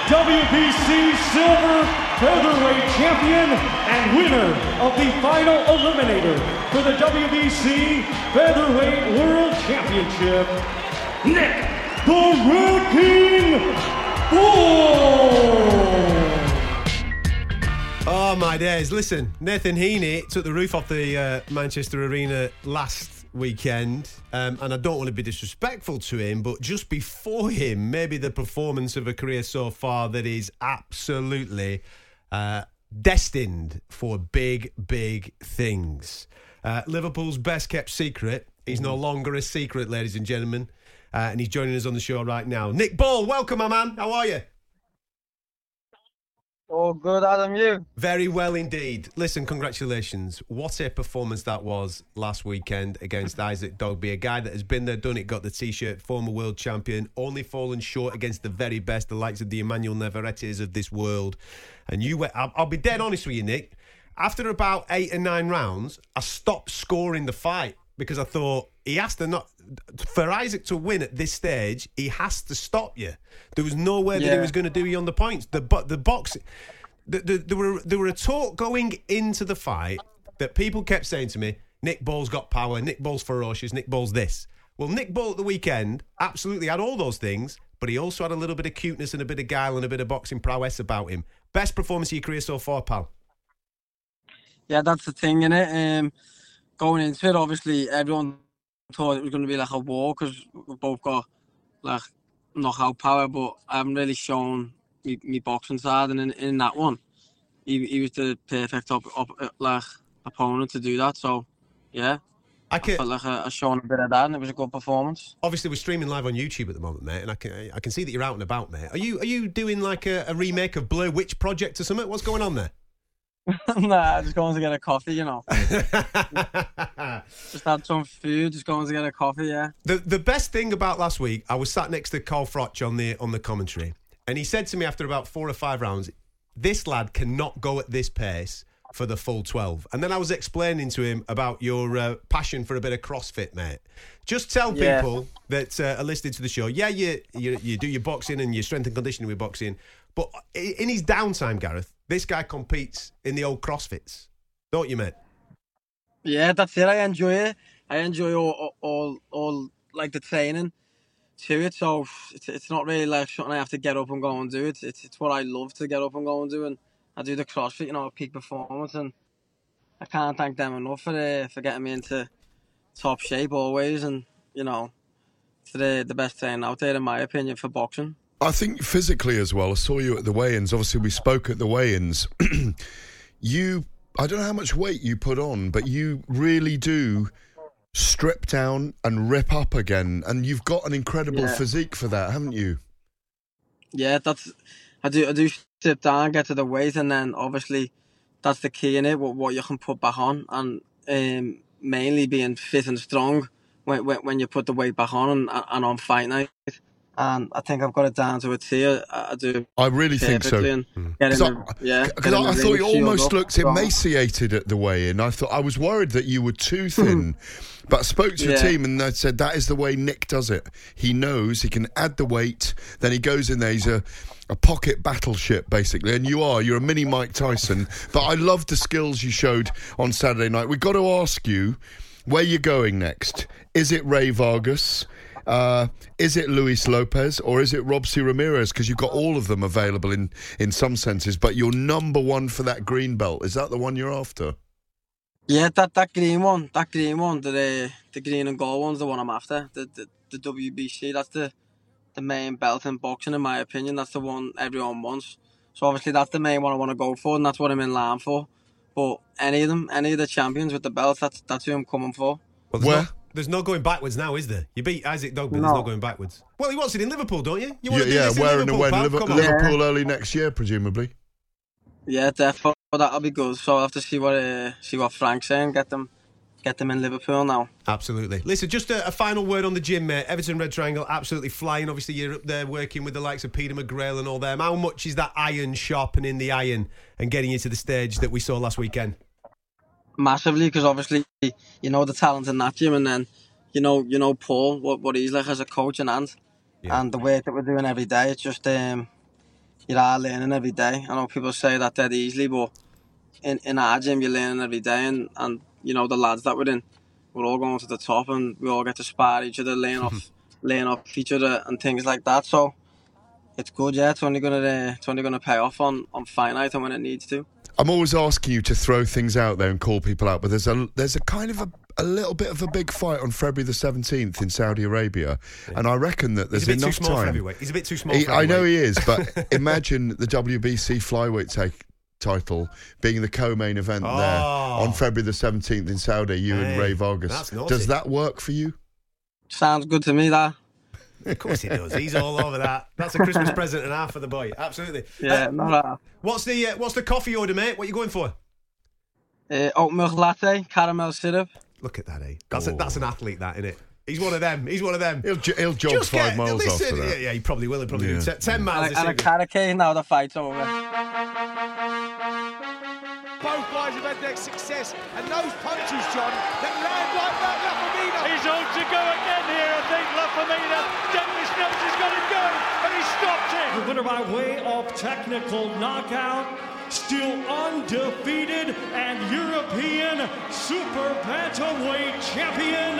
WBC Silver Featherweight Champion and winner of the final eliminator for the WBC Featherweight World Championship, Nick the Road King Oh my days! Listen, Nathan Heaney took the roof off the uh, Manchester Arena last weekend, um, and I don't want to be disrespectful to him, but just before him, maybe the performance of a career so far that is absolutely uh, destined for big, big things. Uh, Liverpool's best kept secret. He's no longer a secret, ladies and gentlemen, uh, and he's joining us on the show right now. Nick Ball, welcome, my man. How are you? Oh, good, Adam. You? Very well indeed. Listen, congratulations. What a performance that was last weekend against Isaac Dogboe, a guy that has been there, done it, got the t shirt, former world champion, only fallen short against the very best, the likes of the Emanuel Navarretes of this world. And you I'll, I'll be dead honest with you, Nick. After about eight or nine rounds, I stopped scoring the fight because I thought he has to not for Isaac to win at this stage, he has to stop you. There was no way that he was going to do you on the points. The but the box, the, the, there were there were a talk going into the fight that people kept saying to me, Nick Ball's got power, Nick Ball's ferocious, Nick Ball's this. Well, Nick Ball at the weekend absolutely had all those things, but he also had a little bit of cuteness and a bit of guile and a bit of boxing prowess about him. Best performance of your career so far, pal. Yeah, that's the thing, innit? Um, going into it, obviously, everyone thought it was going to be like a war because we've both got like knockout power, but I haven't really shown me, me boxing side. And in, in that one, he, he was the perfect op, op, like opponent to do that. So, yeah. I, can, felt like I, I shown a bit of that, and it was a good performance. Obviously, we're streaming live on YouTube at the moment, mate, and I can I can see that you're out and about, mate. Are you are you doing like a, a remake of Blair Witch Project or something? What's going on there? nah, just going to get a coffee, you know. just had some food, just going to get a coffee, yeah. The the best thing about last week, I was sat next to Carl Froch on the on the commentary, and he said to me after about four or five rounds, "This lad cannot go at this pace for the full 12." And then I was explaining to him about your uh, passion for a bit of CrossFit, mate. Just tell Yeah. people that uh, are listening to the show, yeah, you, you you do your boxing and your strength and conditioning with boxing, but in his downtime, Gareth, this guy competes in the old CrossFits, don't you, mate? Yeah, that's it. I enjoy it. I enjoy all, all, all, like the training to it. So it's, it's not really like something I have to get up and go and do. It's, it's, it's what I love to get up and go and do. And I do the CrossFit, you know, peak performance. And I can't thank them enough for, uh, for getting me into top shape always. And, you know, it's the, the best thing out there, in my opinion, for boxing. I think physically as well. I saw you at the weigh-ins. Obviously, we spoke at the weigh-ins. you, I don't know how much weight you put on, but you really do strip down and rip up again, and you've got an incredible Yeah. physique for that, haven't you? Yeah, that's I do I do strip down, get to the weight, and then obviously that's the key in it. What what you can put back on, and um, mainly being fit and strong when when, when you put the weight back on and, and on fight night. And I think I've got it down to a T. I, do. I really think so. perfectly and hmm. get in 'Cause I- yeah, Because I, I thought you almost looked strong. emaciated at the weigh-in. I thought I was worried that you were too hmm. thin, but I spoke to the Yeah. team and they said that is the way Nick does it. He knows he can add the weight, then he goes in there. He's a a pocket battleship basically, and you are. You're a mini Mike Tyson. but I love the skills you showed on Saturday night. We've got to ask you where you're going next. Is it Rey Vargas? Uh, is it Luis Lopez or is it Robeisy Ramirez? Because you've got all of them available in, in some senses, but you're number one for that green belt. Is that the one you're after? Yeah, that, that green one, that green one, the the green and gold one's the one I'm after. The the, the WBC, that's the the main belt in boxing, in my opinion. That's the one everyone wants. So obviously that's the main one I want to go for, and that's what I'm in line for. But any of them, any of the champions with the belts, that's that's who I'm coming for. Well, there's No, going backwards now, is there? You beat Isaac Dogboe, there's No. no going backwards. Well, he wants it in Liverpool, don't you? You Yeah, want to do yeah this in where in the Liverpool, when? pal? Liver- Liverpool early next year, presumably. Yeah, definitely. That'll be good. So I'll have to see what uh, see what Frank's saying. Get them, get them in Liverpool now. Absolutely. Listen, just a, a final word on the gym, mate. Everton Red Triangle absolutely flying. Obviously, you're up there working with the likes of Peter McGrail and all them. How much is that iron sharpening the iron and getting you to the stage that we saw last weekend? Massively because obviously you know the talent in that gym, and then you know you know Paul what what he's like as a coach and and and the work that we're doing every day. It's just um you are learning every day. I know people say that dead easily, but in in our gym you're learning every day, and and you know the lads that we're in, we're all going to the top, and we all get to spar each other, laying off laying off each other, and things like that. So. it's good. Yeah, it's only gonna uh, it's only gonna pay off on on night and when it needs to. I'm always asking you to throw things out there and call people out, but there's a there's a kind of a, a little bit of a big fight on February the 17th in Saudi Arabia, and I reckon that there's a bit enough too small time. He's a bit too small. He- for I know he is, but imagine the WBC flyweight take title being the co-main event there Oh. on ah. February the 17th in Saudi. You and Rey Vargas. that's naughty. Does that work for you? Sounds good to me. That. Of course he does. He's all over that. That's a Christmas present and half for the boy. Absolutely. Yeah, Uh, not that. What's the uh, what's the coffee order, mate? What are you going for? Uh, oat milk latte, caramel syrup. Look at that, eh? That's a, that's an athlete, that isn't it? He's one of them. He's one of them. He'll, ju- he'll jog Just five get- miles listen, after that. Yeah, yeah, he probably will. He'll probably Yeah. do te- ten miles. And, a- and a evening. carrot now the fight's over. Both guys have had their success, and those punches, John, that land like that, La Femina. He's on to go again here, I think, La Davies knows he's got to go, and he stopped it. The winner by way of technical knockout, still undefeated, and European super bantamweight champion,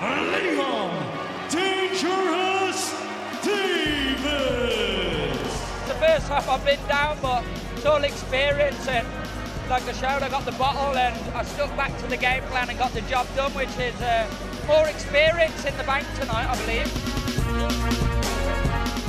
Liam Dangerous Davies. The first half I've been down, but it's all experience and like I showed, I got the bottle and I stuck back to the game plan and got the job done, which is uh, more experience in the bank tonight, I believe.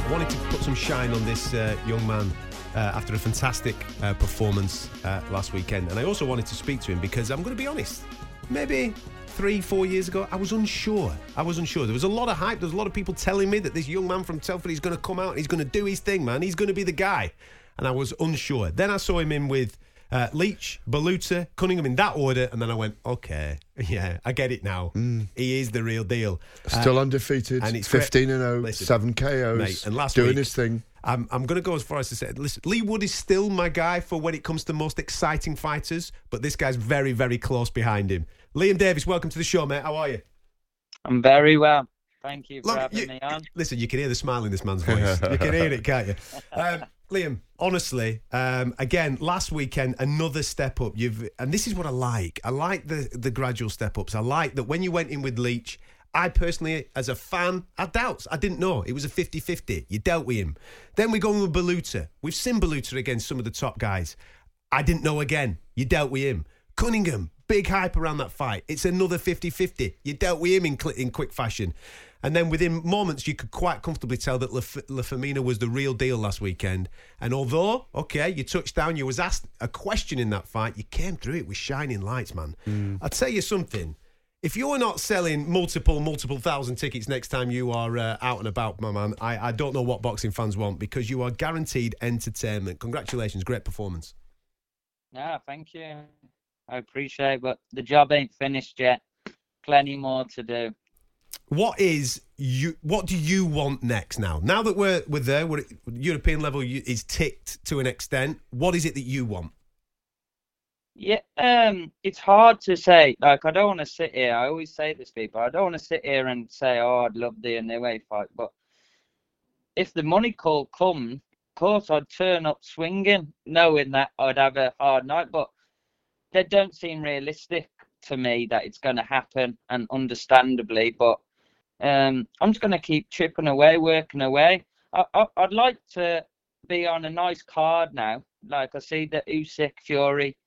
I wanted to put some shine on this uh, young man uh, after a fantastic uh, performance uh, last weekend. And I also wanted to speak to him because I'm going to be honest, maybe three, four years ago, I was unsure. I was unsure. There was a lot of hype. There was a lot of people telling me that this young man from Telford is going to come out and he's going to do his thing, man. He's going to be the guy. And I was unsure. Then I saw him in with uh, Leach, Baluta, Cunningham in that order. And then I went, okay, yeah, I get it now. He is the real deal. Still Uh, undefeated, and it's 15 and 0, Listen, 7 KOs, mate, and last doing week, his thing. I'm, I'm going to go as far as to say, listen, Leigh Wood is still my guy for when it comes to most exciting fighters, but this guy's very, very close behind him. Liam Davies, welcome to the show, mate. How are you? I'm very well. Thank you for Look, having you- me on. Listen, you can hear the smile in this man's voice. you can hear it, can't you? Um, Liam, honestly, um, again, last weekend, another step up. You've, and this is what I like. I like the the gradual step ups. I like that when you went in with Leach. I personally, as a fan, had doubts. I didn't know. It was a 50 50. You dealt with him. Then we go in with Baluta. We've seen Baluta against some of the top guys. I didn't know again. You dealt with him. Cunningham, big hype around that fight. It's another 50 50. You dealt with him in, in quick fashion. And then within moments, you could quite comfortably tell that La, F- was the real deal last weekend. And although, okay, you touched down, you was asked a question in that fight, you came through it with shining lights, man. I'll tell you something. If you're not selling multiple, multiple thousand tickets next time you are uh, out and about, my man, I, I don't know what boxing fans want because you are guaranteed entertainment. Congratulations, great performance. Yeah, thank you. I appreciate it, but the job ain't finished yet. Plenty more to do. What is you? What do you want next now? Now that we're we're there, we're European level is ticked to an extent. What is it that you want? Yeah, um, it's hard to say. Like, I don't want to sit here. I always say this, people. I don't want to sit here and say, "Oh, I'd love the Inoue fight," but if the money call comes, of course I'd turn up swinging, knowing that I'd have a hard night. But they don't seem realistic to me that it's going to happen, and understandably. But um, I'm just going to keep chipping away, working away. I, I, I'd like to be on a nice card now. Like I see the Usyk Fury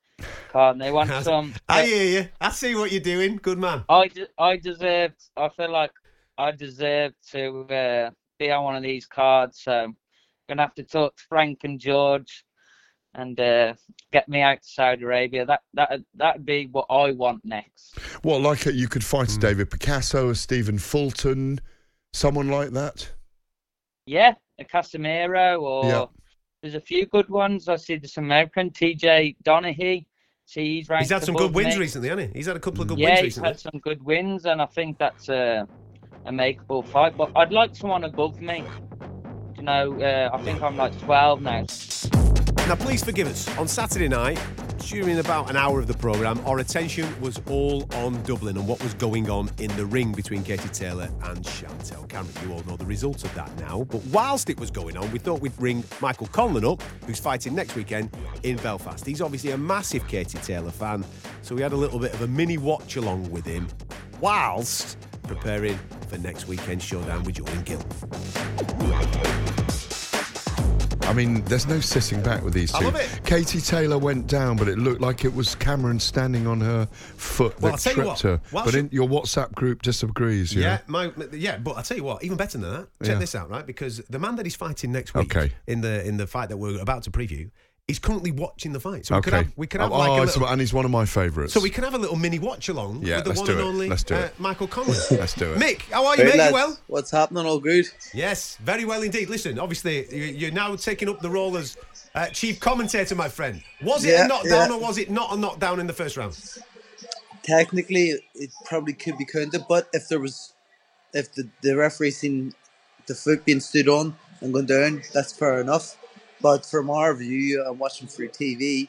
card, and they want some. I hear you. I see what you're doing. Good man. I, de- I deserve. I feel like I deserve to uh, be on one of these cards. So I'm gonna have to talk to Frank and George and uh, get me out to Saudi Arabia. That that that'd be what I want next. Well, like you could fight a Hmm. David Picasso, a Stephen Fulton, someone like that? Yeah, a Casimero or Yeah. there's a few good ones. I see this American TJ Donaghy. See, he's ranked. He's had some good wins me. recently, hasn't he? He's had a couple of good yeah, wins he's recently. had some good wins, and I think that's a, a makeable fight. But I'd like someone above me. You know, uh, I think I'm like 12 now. Now, please forgive us. On Saturday night, during about an hour of the programme, our attention was all on Dublin and what was going on in the ring between Katie Taylor and Chantelle Cameron. You all know the results of that now. But whilst it was going on, we thought we'd bring Michael Conlan up, who's fighting next weekend in Belfast. He's obviously a massive Katie Taylor fan, so we had a little bit of a mini watch along with him whilst preparing for next weekend's showdown with Jordan Gill. I mean, there's no sitting back with these I two. love it. Katie Taylor went down, but it looked like it was Cameron standing on her foot Well, that I'll tell you tripped what, her. But in, your WhatsApp group disagrees. Yeah. Yeah, my yeah, but I tell you what, even better than that. Check Yeah. this out, right? Because the man that he's fighting next week Okay. in the in the fight that we're about to preview, is currently watching the fight. So we could have we could have oh, like a little, and he's one of my favourites. so we can have a little mini watch along Yeah, with the let's one do and it. only Let's do uh, it. Michael Conley. Let's do it. Mick, how are you, Hey, mate? lads. You well? What's happening? All good? Yes, very well indeed. Listen, obviously you- you're now taking up the role as uh, chief commentator, my friend. Was it Yeah, a knockdown yeah. or was it not a knockdown in the first round? Technically, it probably could be counted, but if there was, if the, the referee seen the foot being stood on and going down, that's fair enough. But from our view, I'm watching through TV.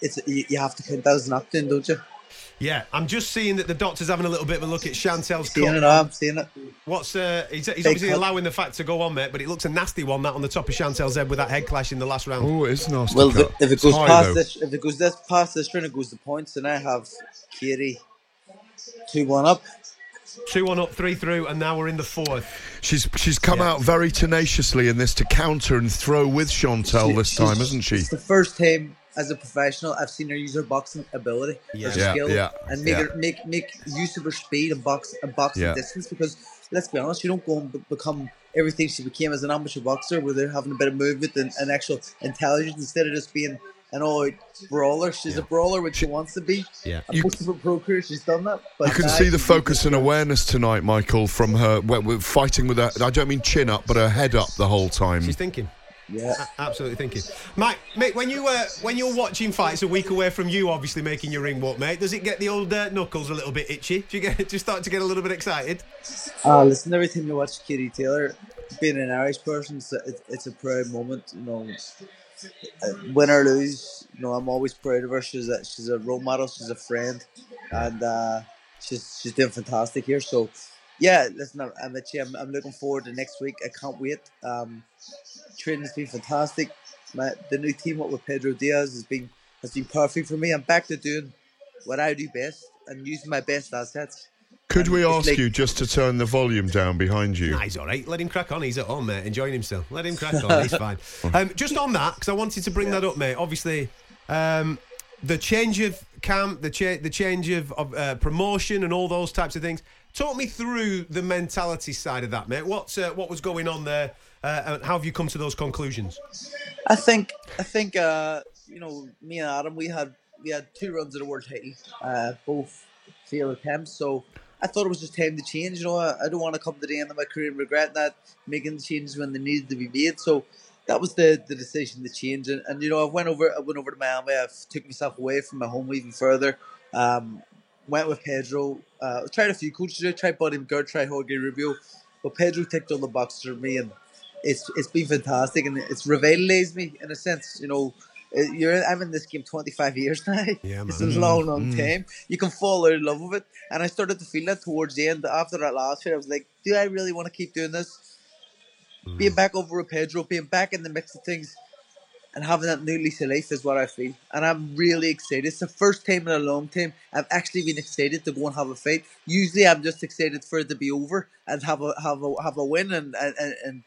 It's you, you have to count that as an knockdown, don't you? Yeah, I'm just seeing that the doctor's having a little bit of a look at Chantelle's Seeing cut. it, I'm seeing it. What's uh, he's, he's obviously cut. allowing the fact to go on, mate, but it looks a nasty one that on the top of Chantelle's head with that head clash in the last round. Oh, it's nasty. Well, cut. if it goes high, past though. this, if it goes this past this round, it goes to points, and I have Katie two one up. Two one up, three through, and now we're in the fourth. She's she's come out very tenaciously in this to counter and throw with Chantelle this time, hasn't she? It's the first time as a professional I've seen her use her boxing ability, Yeah. her Yeah, skill, yeah, and make yeah. her make make use of her speed and box and boxing Yeah. distance. Because let's be honest, you don't go and be- become everything she became as an amateur boxer, where they're having a bit of movement and, and actual intelligence instead of just being an all brawler. She's a brawler which she wants to be. Yeah. And most of her pro career, she's done that. But You can now see the focus and awareness tonight, Michael, from her we- we're fighting with her. I don't mean chin up, but her head up the whole time. She's thinking. Yeah, absolutely thinking. Mike, mate, when you were when you're watching fights a week away from you, obviously making your ring walk, mate, does it get the old uh, knuckles a little bit itchy? Do you get do you start to get a little bit excited? Uh, listen, every time you watch Katie Taylor, being an Irish person, it's a, it- it's a proud moment. You know, Uh, win or lose, you know, I'm always proud of her. She's a she's a role model. She's a friend, and uh, she's she's doing fantastic here. So, yeah, listen, I'm, I'm. I'm, I'm looking forward to next week. I can't wait. Um, training's been fantastic. My, the new team up with Pedro Diaz has been has been perfect for me. I'm back to doing what I do best and using my best assets. Could we ask like- you just to turn the volume down behind you? Nah, he's all right. Let him crack on. He's at home, mate, enjoying himself. Let him crack on. He's fine. Um, just on that, because I wanted to bring that up, mate. Obviously, um, the change of camp, the, cha- the change of, of uh, promotion, and all those types of things. Talk me through the mentality side of that, mate. What uh, what was going on there? Uh, and how have you come to those conclusions? I think I think uh, you know me and Adam we had we had two runs at the world title, uh, both failed attempts. So I thought it was just time to change. You know, I, I don't want to come to the end of my career and regret not making the changes when they needed to be made. So that was the, the decision to change. And, and you know, I went over I went over to Miami. I took myself away from my home even further. Um, went with Pedro. Uh, tried a few coaches. I tried Buddy McGirt, tried Jorge Rubio, but Pedro ticked all the boxes for me and it's it's been fantastic and it's revitalized me in a sense. You know, you're I'm in this game 25 years now. Yeah, it's a long, long Mm. time. You can fall out of love with it, and I started to feel that towards the end. After that last year, I was like, do I really want to keep doing this? Being back over with Pedro, being back in the mix of things, and having that new lease of life is what I feel, and I'm really excited. It's the first time in a long time I've actually been excited to go and have a fight. Usually, I'm just excited for it to be over and have a have a have a win and and, and, and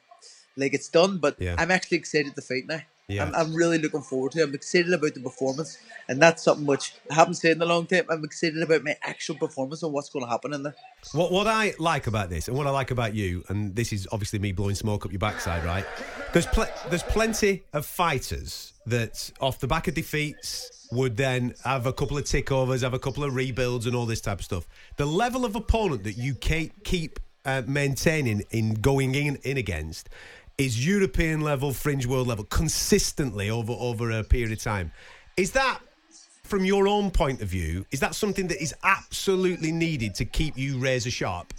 like it's done. But Yeah. I'm actually excited to fight now. Yeah. I'm, I'm really looking forward to it. I'm excited about the performance, and that's something which I haven't said in a long time. I'm excited about my actual performance and what's going to happen in there. What what I like about this, and what I like about you, and this is obviously me blowing smoke up your backside, right? There's pl- there's plenty of fighters that off the back of defeats would then have a couple of tickovers, have a couple of rebuilds, and all this type of stuff. The level of opponent that you keep keep uh, maintaining in going in in against is European level, fringe world level, consistently over over a period of time. Is that from your own point of view, is that something that is absolutely needed to keep you razor sharp?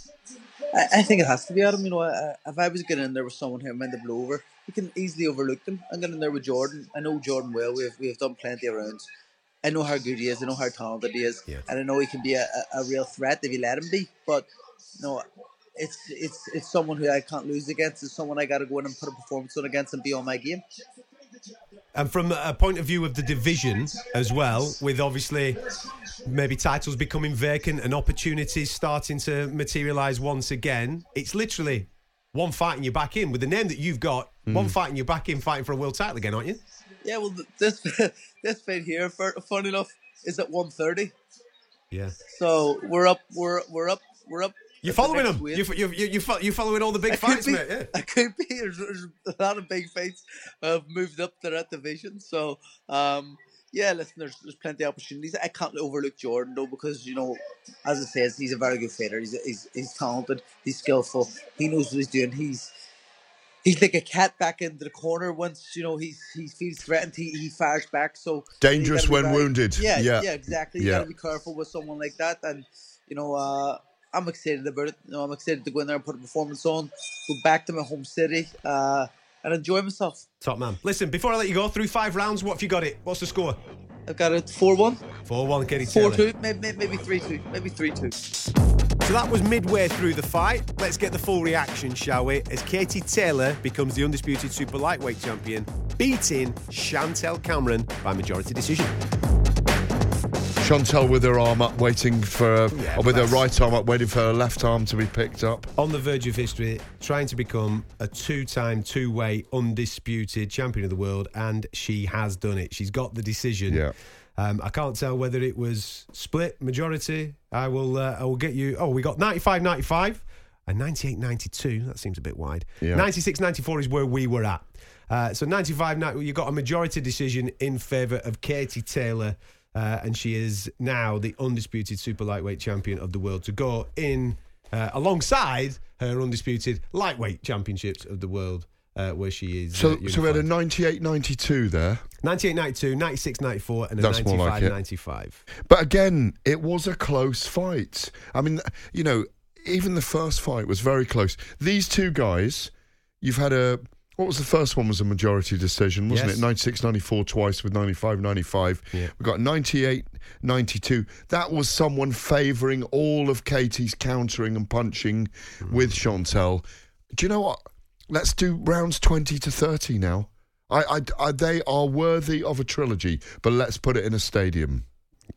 I, I think it has to be Adam. You know, uh, if I was getting in there with someone who meant to blow over, you can easily overlook them. I'm getting in there with Jordan. I know Jordan well. We've we've done plenty of rounds. I know how good he is. I know how talented he is, and I know he can be a, a, a real threat if you let him be. But no, it's it's it's someone who I can't lose against. It's someone I got to go in and put a performance on against and be on my game. And from a point of view of the division as well, with obviously maybe titles becoming vacant and opportunities starting to materialise once again, it's literally one fighting you back in with the name that you've got. Hmm. One fighting you back in, fighting for a world title again, aren't you? Yeah, well, this this fight here, fur- funny enough, is at 130. Yeah. So we're up, we're we're up, we're up. You're following next them. You're, you're, you're, you're following all the big fights, mate. Yeah. I could be. There's, there's a lot of big fights have moved up to that division. So, um, yeah, listen, there's there's plenty of opportunities. I can't overlook Jordan though because you know, as I says, he's a very good fighter. He's he's, he's talented. He's skillful. He knows what he's doing. He's he's like a cat back into the corner. Once you know he's he feels threatened, he, he fires back. So Dangerous when very- wounded. Yeah, Yeah. yeah, exactly. You Yeah. gotta be careful with someone like that, and you know. uh I'm excited about it. You know, I'm excited to go in there and put a performance on, go back to my home city, uh, and enjoy myself. Top man. Listen, before I let you go, through five rounds, what have you got it? What's the score? I've got it 4 1, 4 1, Katie 4 2, maybe, maybe 3 2, maybe 3 2. So that was midway through the fight. Let's get the full reaction, shall we? As Katie Taylor becomes the undisputed super lightweight champion, beating Chantelle Cameron by majority decision. Chantelle with her arm up, waiting for, Yeah, or with her right arm up, waiting for her left arm to be picked up. On the verge of history, trying to become a two time, two way, undisputed champion of the world, and she has done it. She's got the decision. Yeah. Um, I can't tell whether it was split majority. I will. Uh, I will get you. Oh, we got 95-95 and 98-92. That seems a bit wide. Yeah. 96-94 is where we were at. Uh, so 95, you got a majority decision in favour of Katie Taylor, uh, and she is now the undisputed super lightweight champion of the world to go in uh, alongside her undisputed lightweight championships of the world, uh, where she is. So, uh, so we had a 98 92 there. 98 92, 96 94, and a That's more 95 like it. 95. But again, it was a close fight. I mean, you know, even the first fight was very close. These two guys, you've had a. What was the first one? Was a majority decision, wasn't Yes. it? 96 94 twice with 95 95. Yeah. We got 98 92. That was someone favouring all of Katie's countering and punching mm. with Chantelle. Do you know what? Let's do rounds 20 to 30 now. I, I, I, they are worthy of a trilogy, but let's put it in a stadium.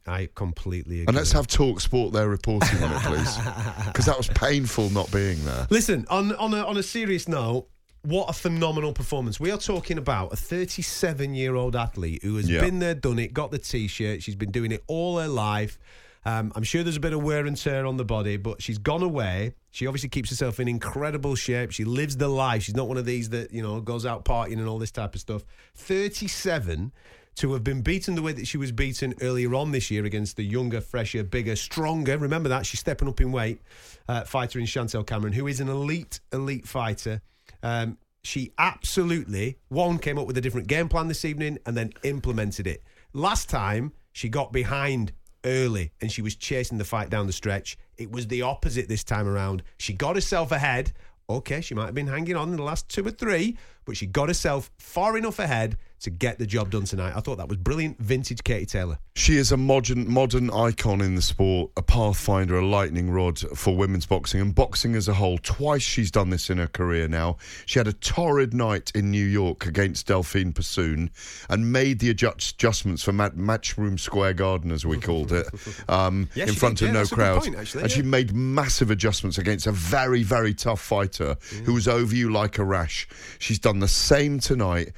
I completely agree. And let's have Talk Sport there reporting on it, please. Because that was painful not being there. Listen, on on a, on a serious note, what a phenomenal performance. We are talking about a 37 year old athlete who has Yeah. been there, done it, got the t shirt. She's been doing it all her life. Um, I'm sure there's a bit of wear and tear on the body, but she's gone away. She obviously keeps herself in incredible shape. She lives the life. She's not one of these that, you know, goes out partying and all this type of stuff. 37 to have been beaten the way that she was beaten earlier on this year against the younger, fresher, bigger, stronger. Remember that she's stepping up in weight. Uh, fighter in Chantelle Cameron, who is an elite, elite fighter. Um, she absolutely one came up with a different game plan this evening and then implemented it. Last time she got behind early and she was chasing the fight down the stretch. It was the opposite this time around. She got herself ahead. Okay, she might have been hanging on in the last two or three, but she got herself far enough ahead to get the job done tonight. I thought that was brilliant, vintage Katie Taylor. She is a modern modern icon in the sport, a pathfinder, a lightning rod for women's boxing and boxing as a whole. Twice she's done this in her career now. She had a torrid night in New York against Delfine Persoon and made the adjust- adjustments for mat- Matchroom Square Garden, as we called it, um, Yeah, in front did. of Yeah, no crowd. point, actually, and she made massive adjustments against a very, very tough fighter who was over you like a rash. She's done the same tonight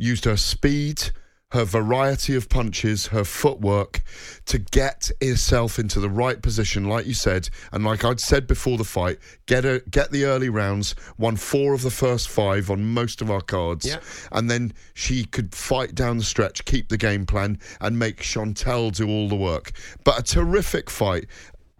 used her speed, her variety of punches, her footwork to get herself into the right position, like you said, and like I'd said before the fight, get her get the early rounds, won four of the first five on most of our cards, Yeah. and then she could fight down the stretch, keep the game plan, and make Chantelle do all the work. But a terrific fight.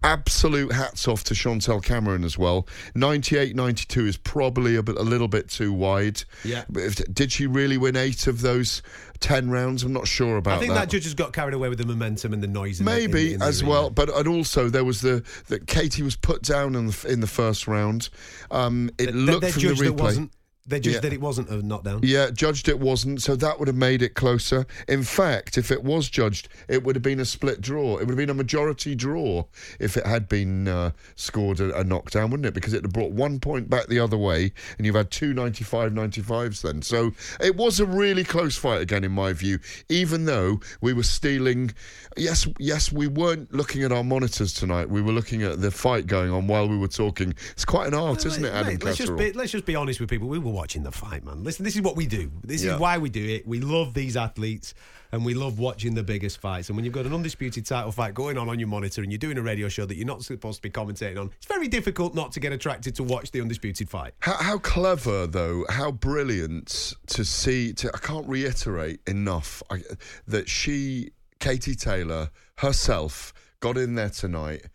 Absolute hats off to Chantelle Cameron as well. 98 92 is probably a, bit, a little bit too wide. Yeah. Did she really win eight of those 10 rounds? I'm not sure about I think that. that judge has got carried away with the momentum and the noise. In the- Maybe in- in as arena. well, but and also there was the that Katie was put down in the in the first round. Um, it Th- looked from the that replay. They just Yeah. that it wasn't a knockdown. Yeah, judged it wasn't, so that would have made it closer. In fact, if it was judged, it would have been a split draw. It would have been a majority draw if it had been uh, scored a, a knockdown, wouldn't it? Because it would have brought one point back the other way, and you've had two 95 95s then. So it was a really close fight again, in my view, even though we were stealing. Yes, yes, we weren't looking at our monitors tonight. We were looking at the fight going on while we were talking. It's quite an art, isn't it, Adam let's just be let's just be honest with people. We were watching the fight, man. Listen, this is what we do. This Yeah. is why we do it. We love these athletes and we love watching the biggest fights. And when you've got an undisputed title fight going on on your monitor and you're doing a radio show that you're not supposed to be commentating on, it's very difficult not to get attracted to watch the undisputed fight. How, how clever, though, how brilliant to see. To, I can't reiterate enough I, that she, Katie Taylor herself, got in there tonight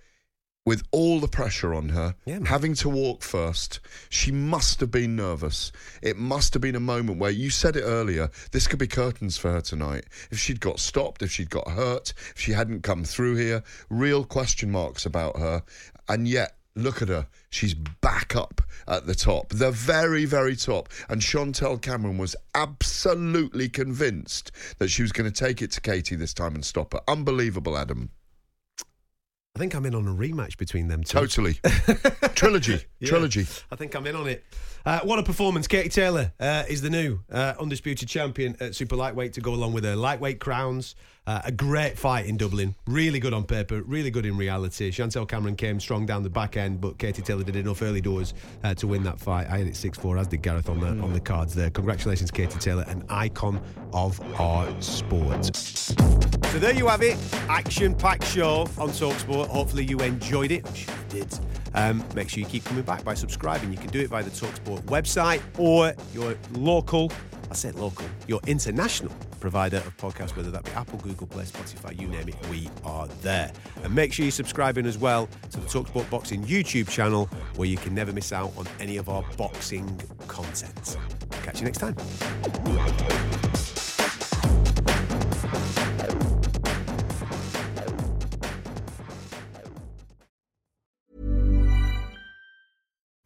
with all the pressure on her, having to walk first. She must have been nervous. It must have been a moment where you said it earlier. This could be curtains for her tonight. If she'd got stopped, if she'd got hurt, if she hadn't come through here, real question marks about her. And yet, look at her. She's back up at the top, the very, very top. And Chantelle Cameron was absolutely convinced that she was going to take it to Katie this time and stop her. Unbelievable, Adam. I think I'm in on a rematch between them two. Totally. Trilogy. Yeah, Trilogy. I think I'm in on it. Uh, what a performance. Katie Taylor uh, is the new uh, undisputed champion at super lightweight to go along with her lightweight crowns. Uh, a great fight in Dublin. Really good on paper, really good in reality. Chantelle Cameron came strong down the back end, but Katie Taylor did enough early doors uh, to win that fight. I had it 6 4, as did Gareth on the, on the cards there. Congratulations, Katie Taylor, an icon of our sport. So there you have it. Action packed show on Talksport. Hopefully you enjoyed it. I'm sure did. Um, make sure you keep coming back by subscribing. You can do it via the Talksport website or your local, I said local, your international provider of podcasts, whether that be Apple, Google Play, Spotify, you name it, we are there. And make sure you're subscribing as well to the Talksport Boxing YouTube channel where you can never miss out on any of our boxing content. Catch you next time.